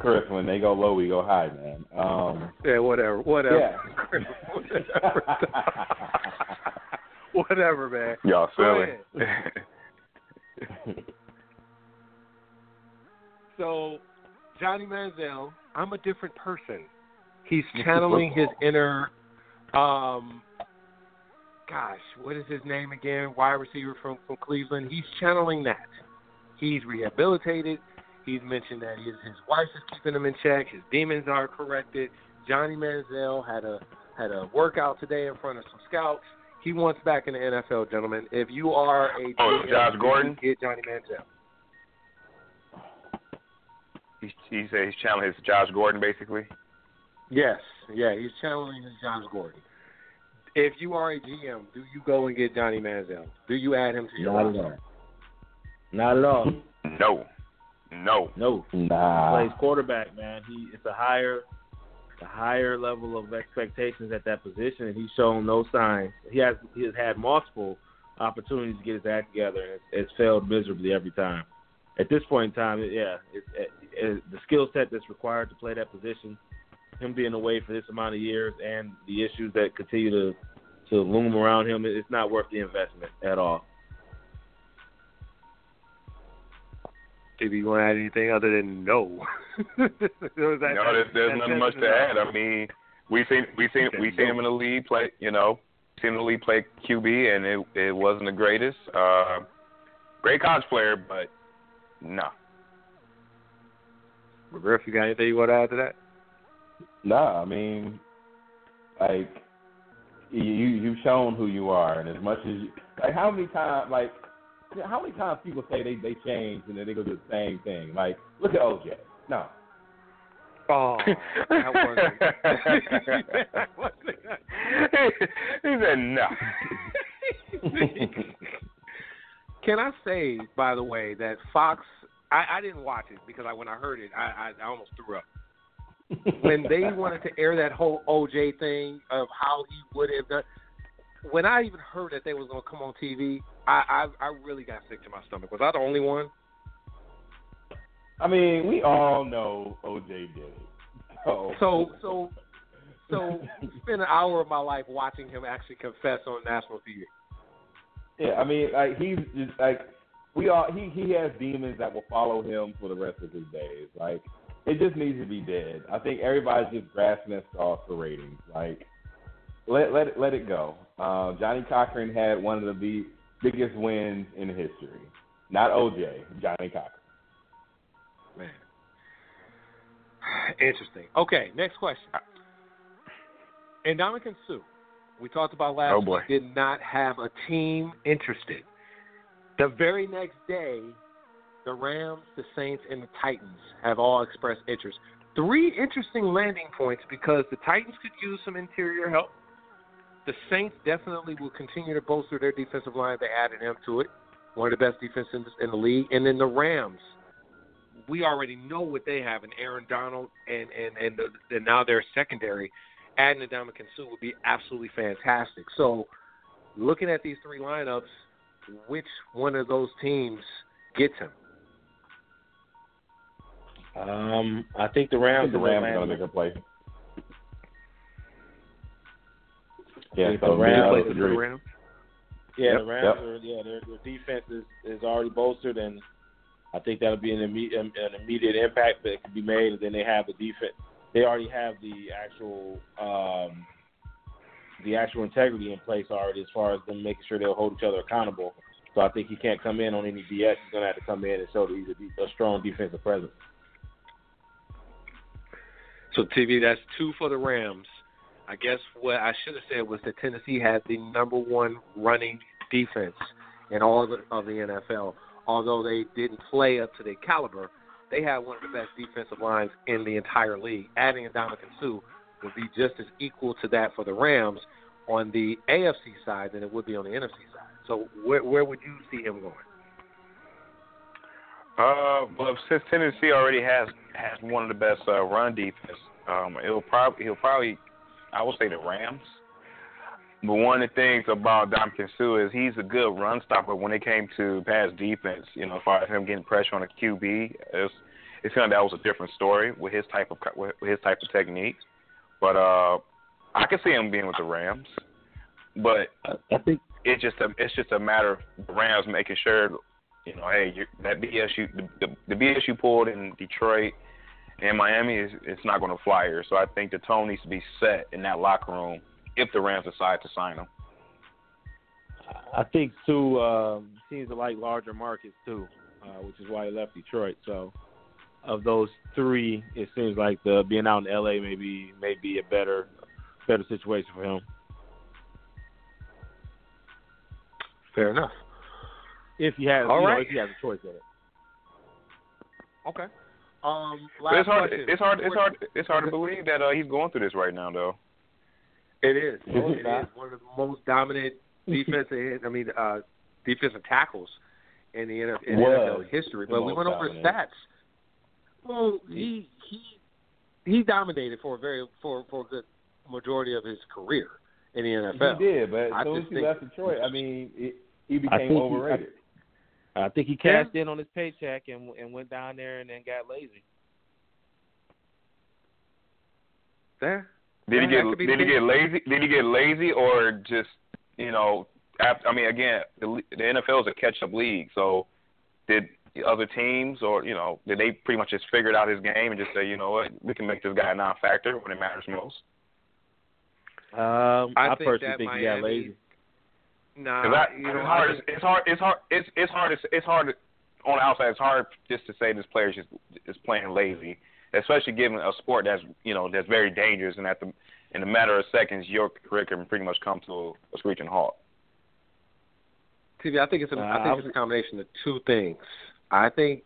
Chris, when they go low, we go high, man. Um, Yeah, whatever, whatever. yeah. whatever. whatever, man. Y'all silly. So, Johnny Manziel, I'm a different person. He's channeling his inner, um, gosh, what is his name again? Wide receiver from from Cleveland. He's channeling that. He's rehabilitated. He's mentioned that his his wife is keeping him in check. His demons are corrected. Johnny Manziel had a had a workout today in front of some scouts. He wants back in the NFL, gentlemen. If you are a Oh, GM, Josh Gordon? get Johnny Manziel. He, he said uh, he's channeling his Josh Gordon, basically. Yes, yeah, he's channeling his Josh Gordon. If you are a GM, do you go and get Johnny Manziel? Do you add him to your Not at roster? all. Not at all. No, no. No. nah. plays quarterback, man. He it's a higher a higher level of expectations at that position and he's shown no signs. He has he has had multiple opportunities to get his act together and it's, it's failed miserably every time. At this point in time, yeah, it, it, it, the skill set that's required to play that position, him being away for this amount of years, and the issues that continue to to loom around him, it's not worth the investment at all. If you want to add anything other than no, That- no, there's, there's nothing much to add. I mean, we seen we seen we seen him in the league play. You know, seen him in the league play QB, and it it wasn't the greatest. Uh, great college player, but no. McGriff, you got anything you want to add to that? Nah, I mean, like you you've shown who you are, and as much as you, like, how many times, like, how many times people say they they change and then they go do the same thing? Like, look at OJ. No, Oh, that wasn't. that he said no. Can I say, by the way, that Fox? I, I didn't watch it because I when I heard it, I, I, I almost threw up. when they wanted to air that whole OJ thing of how he would have done. When I even heard that they was gonna come on TV, I, I I really got sick to my stomach. Was I the only one? I mean, we all know OJ did it. So, So so so spend an hour of my life watching him actually confess on national TV. yeah, I mean, like he's just like we all he he has demons that will follow him for the rest of his days. Like it just needs to be dead. I think everybody's just grasping at straws for ratings. Like let let it let it go. Uh, Johnnie Cochran had one of the biggest wins in history. Not OJ, Johnnie Cochran. Man. Interesting. Okay, next question. And Ndamukong Suh, we talked about last Oh, week, did not have a team interested. The very next day, the Rams, the Saints, and the Titans have all expressed interest. Three interesting landing points because the Titans could use some interior help. The Saints definitely will continue to bolster their defensive line. They added him to it, one of the best defenses in the league. And then the Rams, we already know what they have in Aaron Donald and and and, the, and now their secondary. Adding Ndamukong Suh would be absolutely fantastic. So, looking at these three lineups, which one of those teams gets him? Um, I think the I Rams. think the Rams are going to make a play. Yeah, so the Rams- I Places for the. Rams? Yeah, Yep, the Rams yep. are. Yeah, their, their defense is, is already bolstered, and I think that'll be an immediate an immediate impact that can be made. And then they have the defense. They already have the actual um, the actual integrity in place already, as far as them making sure they'll hold each other accountable. So I think he can't come in on any BS. He's gonna have to come in and show that he's a, a strong defensive presence. So TV, that's two for the Rams. I guess what I should have said was that Tennessee had the number one running defense in all of the, of the NFL. Although they didn't play up to their caliber, they had one of the best defensive lines in the entire league. Adding Ndamukong Suh would be just as equal to that for the Rams on the AFC side than it would be on the NFC side. So where where would you see him going? Uh, well, since Tennessee already has has one of the best uh, run defense, um, it'll probably he'll probably I would say the Rams. But one of the things about Ndamukong Suh is he's a good run stopper when it came to pass defense. You know, as far as him getting pressure on a QB, it's it's kind of that was a different story with his type of with his type of technique. But uh, I can see him being with the Rams. But I think it's just a it's just a matter of the Rams making sure, you know, hey, you, that BSU the, the the BSU pulled in Detroit and Miami is it's not going to fly here. So I think the tone needs to be set in that locker room if the Rams decide to sign him. I think too um, seems to like larger markets too, uh, which is why he left Detroit. So of those three, it seems like the being out in LA maybe may be a better better situation for him. Fair enough. If he has, All you right. know, if he has a choice at it. Okay. Um, last it's hard. question. It's hard. It's hard. It's hard to believe that uh, he's going through this right now, though. It is. No, it it's is one of the most dominant defensive. I mean, uh, defensive tackles in the NFL, in Was NFL history. the But we most went over stats. Well, he he he dominated for a very for for a good majority of his career in the NFL. He did, but I as soon as just he think- left Detroit, I mean, it, he became think he- overrated. I think he cashed in on his paycheck and and went down there and then got lazy. There. Did he get could be did he get lazy? Did he get lazy or just you know? After, I mean, again, the the NFL is a catch up league. So, did other teams or you know did they pretty much just figured out his game and just say you know what we can make this guy a non-factor when it matters most? Um, I I, think personally that think he got lazy. Nah, 'Cause I, you know, it's I hard. think- It's hard. It's hard. It's it's hard. It's, it's hard on the outside. It's hard just to say this player just is playing lazy, especially given a sport that's you know that's very dangerous and at the in a matter of seconds your career can pretty much come to a screeching halt. TV, I think it's a, Uh, I I think it's a combination of two things. I think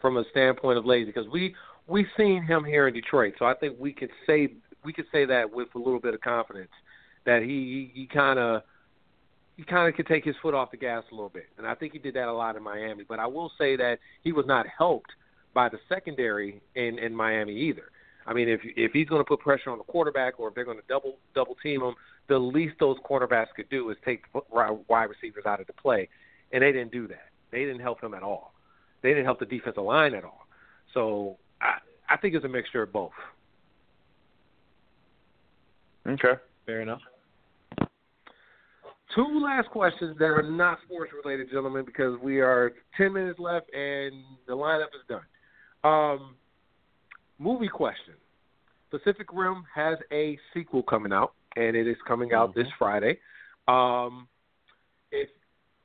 from a standpoint of lazy, because we we seen him here in Detroit, so I think we could say we could say that with a little bit of confidence that he he kind of he kind of could take his foot off the gas a little bit, and I think he did that a lot in Miami. But I will say that he was not helped by the secondary in in Miami either. I mean, if if he's going to put pressure on the quarterback, or if they're going to double double team him, the least those quarterbacks could do is take wide receivers out of the play, and they didn't do that. They didn't help him at all. They didn't help the defensive line at all. So I I think it's a mixture of both. Okay. Fair enough. Two last questions that are not sports related, gentlemen, because we are ten minutes left and the lineup is done. Um, movie question: Pacific Rim has a sequel coming out, and it is coming out this Friday. Um, if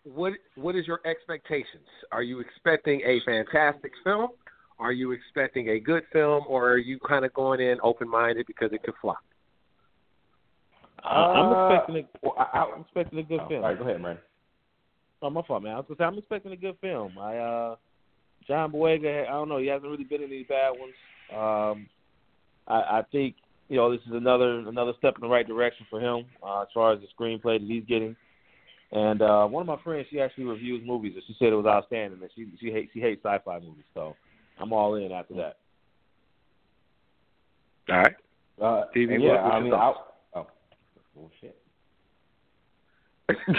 what what is your expectations? Are you expecting a fantastic film? Are you expecting a good film, or are you kind of going in open minded because it could flop? I'm Uh, expecting a, well, I, I, I'm expecting a good oh, film. All right, go ahead, man. Oh, my fault, man. I was gonna say I'm expecting a good film. I uh, John Boyega, I don't know, he hasn't really been in any bad ones. Um, I, I think you know this is another another step in the right direction for him uh, as far as the screenplay that he's getting. And uh, one of my friends, she actually reviews movies, and she said it was outstanding. And she she hates she hates sci-fi movies, so I'm all in after that. All right. Uh, TV, yeah, I mean. I, bullshit.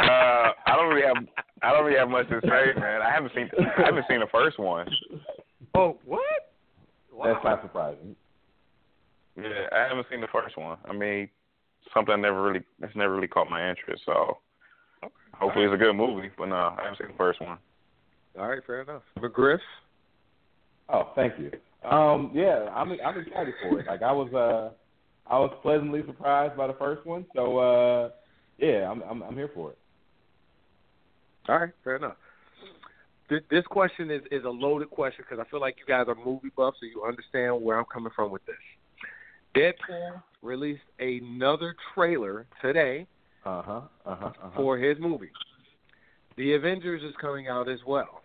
Uh, I don't really have I don't really have much to say, man. I haven't seen I haven't seen the first one. Oh, what? That's not surprising. Yeah, I haven't seen the first one. I mean, something that never really it's never really caught my interest. So hopefully it's a good movie. But no, I haven't seen the first one. All right, fair enough. McGriff. Oh, thank you. Um, yeah, I'm I'm excited for it. Like I was uh I was pleasantly surprised by the first one. So uh yeah, I'm I'm I'm here for it. All right, fair enough. This question is, is a loaded question because I feel like you guys are movie buffs, so you understand where I'm coming from with this. Deadpool released another trailer today Uh huh. Uh huh. Uh-huh. for his movie. The Avengers is coming out as well.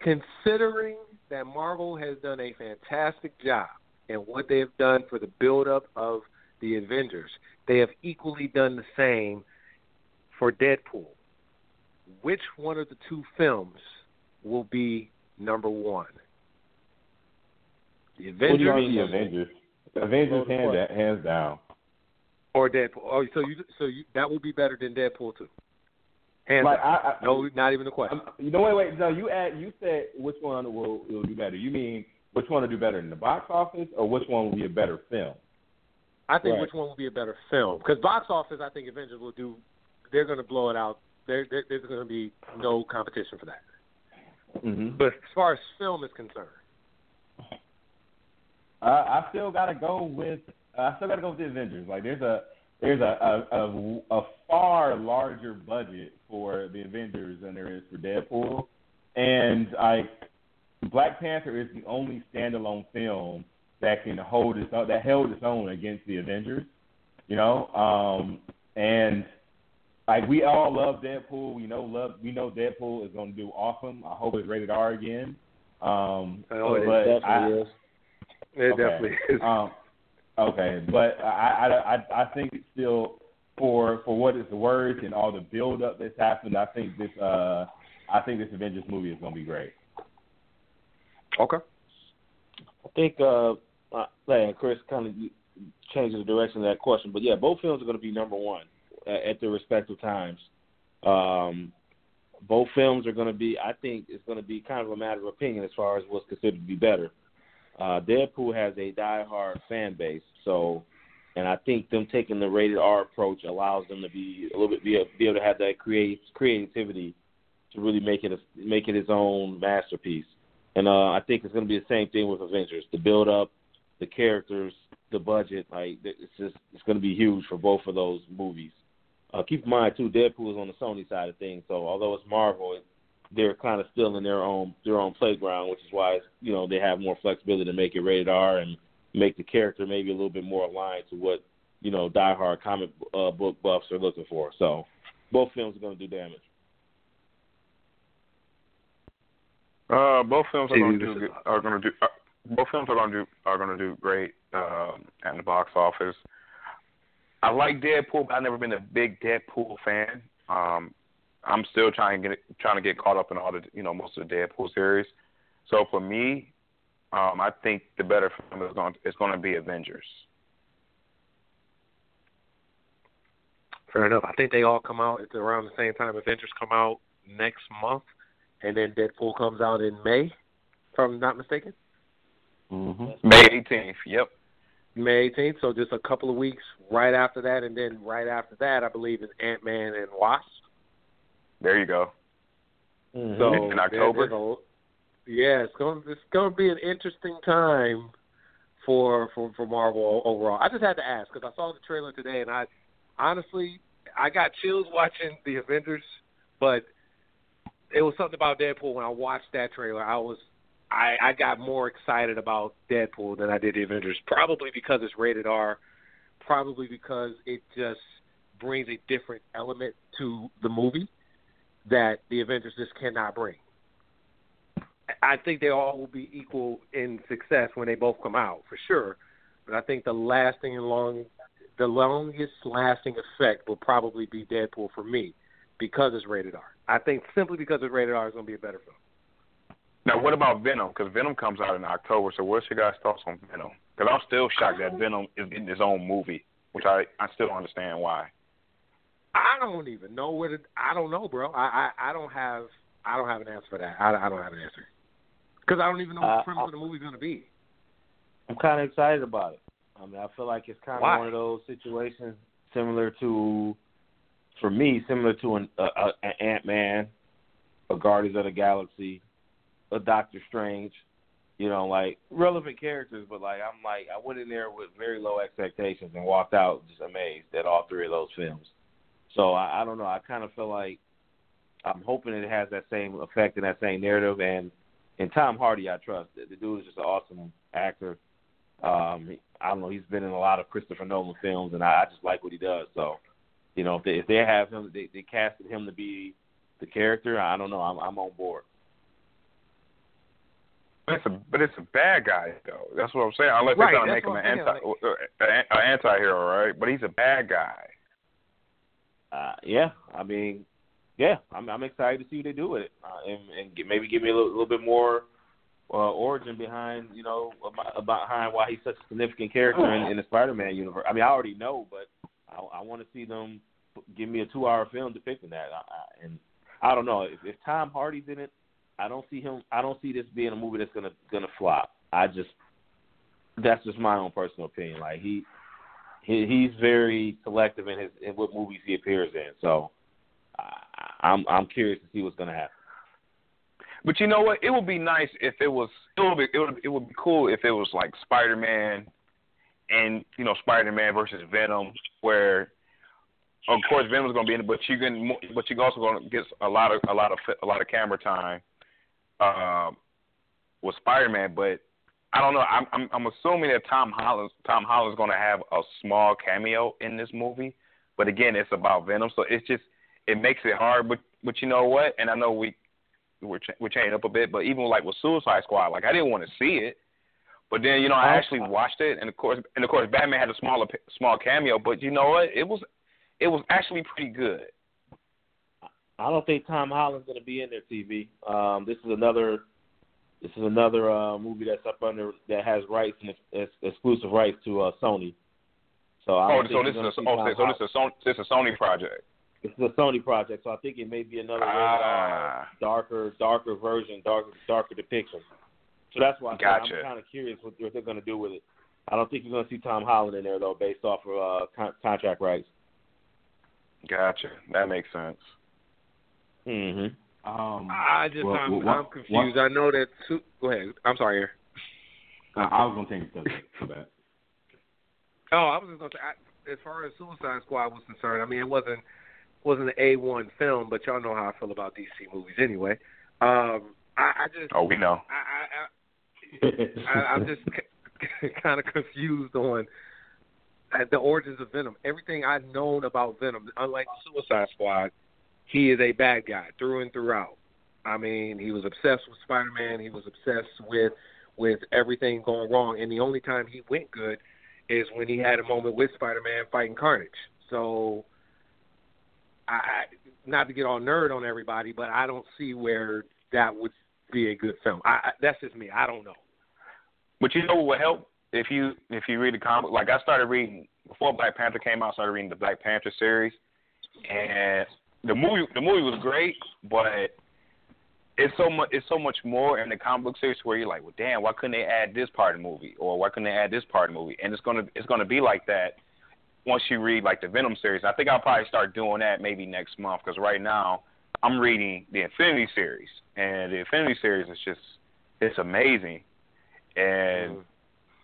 Considering that Marvel has done a fantastic job and what they have done for the build-up of the Avengers, they have equally done the same for Deadpool. Which one of the two films will be number one? The What do you Avengers mean the Avengers? Avengers hands da- hands down. or Deadpool? Oh, so you so you that will be better than Deadpool too. Hands Like down. I, I no, not even a question. You know, wait, wait. No, you add. You said which one will will do better. You mean which one will do better in the box office, or which one will be a better film? I think Right. which one will be a better film because box office. I think Avengers will do. They're going to blow it out. There, there, there's going to be no competition for that. Mm-hmm. But as far as film is concerned, Uh, I still gotta go with. I still gotta go with the Avengers. Like there's a there's a a, a, a far larger budget for the Avengers than there is for Deadpool, and like Black Panther is the only standalone film that can hold its own, that held its own against the Avengers. You know, um, and like we all love Deadpool. We know love we know Deadpool is gonna do awesome. I hope it's rated R again. Um, Oh, it but definitely I, is. it Okay. definitely is. um, okay, but I, I, I, I think it's still for for what it's worth and all the build up that's happened. I think this uh I think this Avengers movie is gonna be great. okay. I think uh, uh and Chris kind of changes the direction of that question, but yeah, both films are going to be number one at, at their respective times. Um, both films are going to be. I think it's going to be kind of a matter of opinion as far as what's considered to be better. Uh, Deadpool has a diehard fan base, so, and I think them taking the rated R approach allows them to be a little bit be, be able to have that create creativity to really make it a, make it its own masterpiece. And uh, I think it's going to be the same thing with Avengers. The build up, the characters, the budget, like it's just it's going to be huge for both of those movies. Uh, keep in mind too, Deadpool is on the Sony side of things, so although it's Marvel, it, they're kind of still in their own their own playground, which is why you know they have more flexibility to make it rated R and make the character maybe a little bit more aligned to what you know diehard comic uh, book buffs are looking for. So both films are going to do damage. Uh, both films are going to do are going to do uh, both films are to do are to do great um, at the box office. I like Deadpool, but I've never been a big Deadpool fan. Um, I'm still trying to get trying to get caught up in all the you know most of the Deadpool series. So for me, um, I think the better film is going is going to be Avengers. Fair enough. I think they all come out at around the same time. Avengers come out next month, and then Deadpool comes out in May, if I'm not mistaken. Mm-hmm. May 18th. Yep. May 18th. So just a couple of weeks right after that, and then right after that, I believe is Ant Man and Wasp. There you go. Mm-hmm. So In October? there's a- yeah, it's going it's going to be an interesting time for for for Marvel overall. I just had to ask because I saw the trailer today, and I honestly I got chills watching the Avengers, but it was something about Deadpool when I watched that trailer. I was I I got more excited about Deadpool than I did the Avengers, probably because it's rated R, probably because it just brings a different element to the movie that the Avengers just cannot bring. I think they all will be equal in success when they both come out for sure, but I think the lasting and long, the longest lasting effect will probably be Deadpool for me because it's rated R. I think simply because it's rated R is going to be a better film. Now, what about Venom? Because Venom comes out in October. So, what's your guys' thoughts on Venom? Because I'm still shocked that Venom is getting his own movie, which I I still don't understand why. I don't even know what it. I don't know, bro. I I, I don't have I don't have an answer for that. I, I don't have an answer because I don't even know what Uh, the premise of the movie's going to be. I'm kind of excited about it. I mean, I feel like it's kind of one of those situations similar to, for me, similar to an uh, uh, an Ant Man, a Guardians of the Galaxy, a Doctor Strange. You know, like relevant characters, but like I'm like I went in there with very low expectations and walked out just amazed at all three of those films. So I, I don't know. I kind of feel like I'm hoping it has that same effect and that same narrative. And and Tom Hardy, I trust. The, the dude is just an awesome actor. Um, I don't know. He's been in a lot of Christopher Nolan films, and I, I just like what he does. So, you know, if they, if they have him, they, they casted him to be the character. I don't know. I'm I'm on board. But it's a but it's a bad guy though. That's what I'm saying. Unless Right, they're trying to make him an anti saying, uh, an anti-hero, right? But he's a bad guy. Uh, yeah, I mean, yeah, I'm I'm excited to see what they do with it, uh, and and get, maybe give me a little, little bit more uh, origin behind you know about, about behind why he's such a significant character in, in the Spider-Man universe. I mean, I already know, but I, I want to see them give me a two-hour film depicting that. I, I, and I don't know if, if Tom Hardy's in it. I don't see him. I don't see this being a movie that's gonna gonna flop. I just that's just my own personal opinion. Like he, he he's very selective in his in what movies he appears in. So I'm I'm curious to see what's gonna happen. But you know what? It would be nice if it was. It would be. It would. It would be cool if it was like Spider Man, and you know Spider Man versus Venom, where of course Venom's going to be in it, but you can. But you're also going to get a lot of a lot of a lot of camera time um, with Spider Man. But I don't know. I'm I'm, I'm assuming that Tom Holland Tom Holland's going to have a small cameo in this movie. But again, it's about Venom, so it's just it makes it hard. But but you know what? And I know we we're ch- we're changing up a bit, but even like with Suicide Squad, like I didn't want to see it, but then you know I actually watched it, and of course and of course Batman had a smaller small cameo, but you know what? It was it was actually pretty good. I don't think Tom Holland's going to be in there. TV. Um, this is another. This is another uh, movie that's up under that has rights and ex- exclusive rights to uh, Sony. So I oh, don't so this is a, oh, so this is a Sony, this is a Sony project. This is a Sony project, so I think it may be another rated Ah. R, darker, darker version, darker, darker depiction. So that's why Gotcha. I'm kind of curious what, what they're going to do with it. I don't think you're going to see Tom Holland in there though, based off of uh, con- contract rights. Gotcha. That makes sense. Mm-hmm. Um, I just well, I'm, well, I'm confused. I know that. Su- Go ahead. I'm sorry. Aaron. I, I was gonna change the subject. Oh, I was just gonna say, I, as far as Suicide Squad was concerned, I mean, it wasn't wasn't an A one film, but y'all know how I feel about DC movies anyway. Um, I, I just, Oh, we know. I, I, I, I I'm just kind of confused on uh, the origins of Venom. Everything I've known about Venom, unlike Suicide Squad, he is a bad guy through and throughout. I mean, he was obsessed with Spider-Man. He was obsessed with with everything going wrong, and the only time he went good is when he had a moment with Spider-Man fighting Carnage. So, I I- not to get all nerd on everybody, but I don't see where that would be a good film. I, I that's just me. I don't know. But you know what would help if you if you read the comic. Like I started reading before Black Panther came out. I started reading the Black Panther series, and the movie the movie was great, but it's so much it's so much more in the comic book series where you're like, well, damn, why couldn't they add this part of the movie, or why couldn't they add this part of the movie? And it's gonna it's gonna be like that once you read like the Venom series. I think I'll probably start doing that maybe next month because right now I'm reading the Infinity series, and the Infinity series is just it's amazing, and mm-hmm.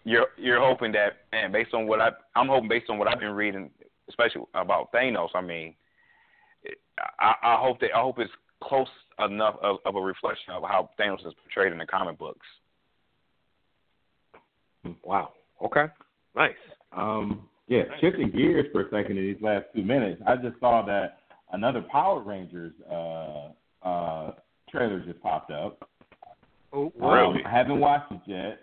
you're you're hoping that man, based on what I I'm hoping based on what I've been reading, especially about Thanos. I mean, I, I hope that I hope it's close enough of, of a reflection of how Thanos is portrayed in the comic books. Wow. Okay. Nice. Um, yeah, shifting gears for a second in these last two minutes, I just saw that another Power Rangers uh, uh, trailer just popped up. Oh, Um, I haven't watched it yet.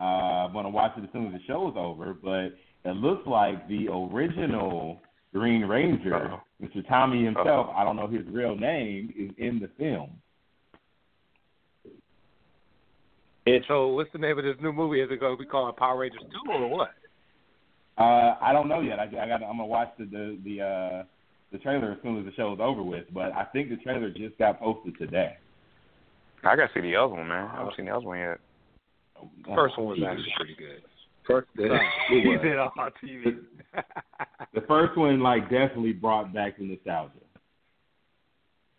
Uh, I'm gonna watch it as soon as the show's over. But it looks like the original Green Ranger, Uh-oh. Mr. Tommy himself. I don't know his real name is in the film. And so what's the name of this new movie? Is it going to be called Power Rangers Two or what? Uh, I don't know yet. I, I got. I'm gonna watch the the the, uh, the trailer as soon as the show is over with. But I think the trailer just got posted today. I gotta see the other one, man. I haven't seen the other one yet. The First one was actually pretty good. First, It was. he did on TV. The first one like definitely brought back the nostalgia.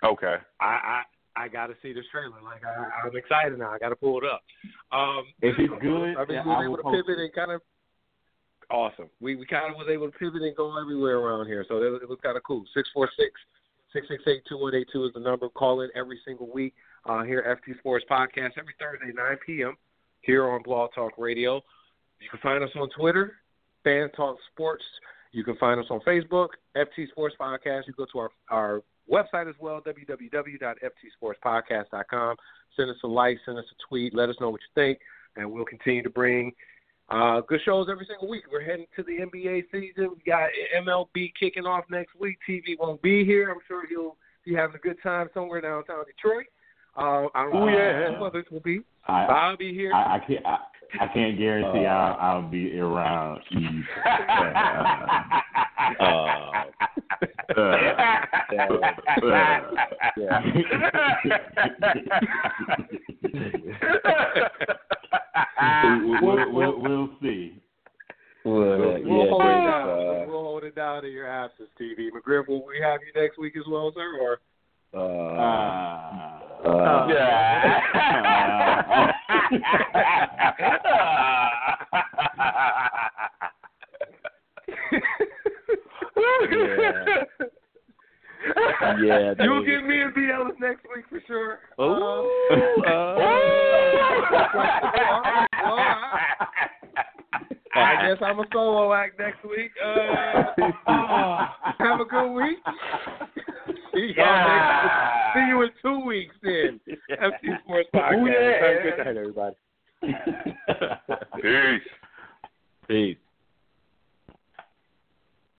Okay. I I I got to see this trailer. Like I, I'm excited now. I got to pull it up. Um, If it's good, I mean, yeah, we were I able to post pivot and kind of awesome. We we kind of was able to pivot and go everywhere around here, so it, it was kind of cool. Six four six. 668-2182 is the number. Call in every single week uh, here at FT Sports Podcast every Thursday, 9 p.m. here on Blog Talk Radio. You can find us on Twitter, Fan Talk Sports. You can find us on Facebook, FT Sports Podcast. You go to our, our website as well, www.ftsportspodcast.com. Send us a like, send us a tweet, let us know what you think, and we'll continue to bring uh, good shows every single week. We're heading to the NBA season. We got MLB kicking off next week. TV won't be here. I'm sure he'll be having a good time somewhere downtown Detroit. Uh, I don't know yeah. who others will be. I, I'll be here. I, I can't. I, I can't guarantee I'll, I'll be around. Eve. Uh, Uh, yeah. we'll, we'll, we'll, we'll see. Well, We'll, yeah, hold it down. uh, we'll hold it down in your absence, TV. McGriff, will we have you next week as well, sir? Or uh, Uh, uh, yeah, You'll get me and B. Ellis next week for sure. Ooh, Uh, uh, I guess I'm a solo act next week. Uh, have a good week. See, yeah. See you in two weeks then. FT Sports Podcast. Ooh, yeah. Have a good night, everybody. Peace. Peace.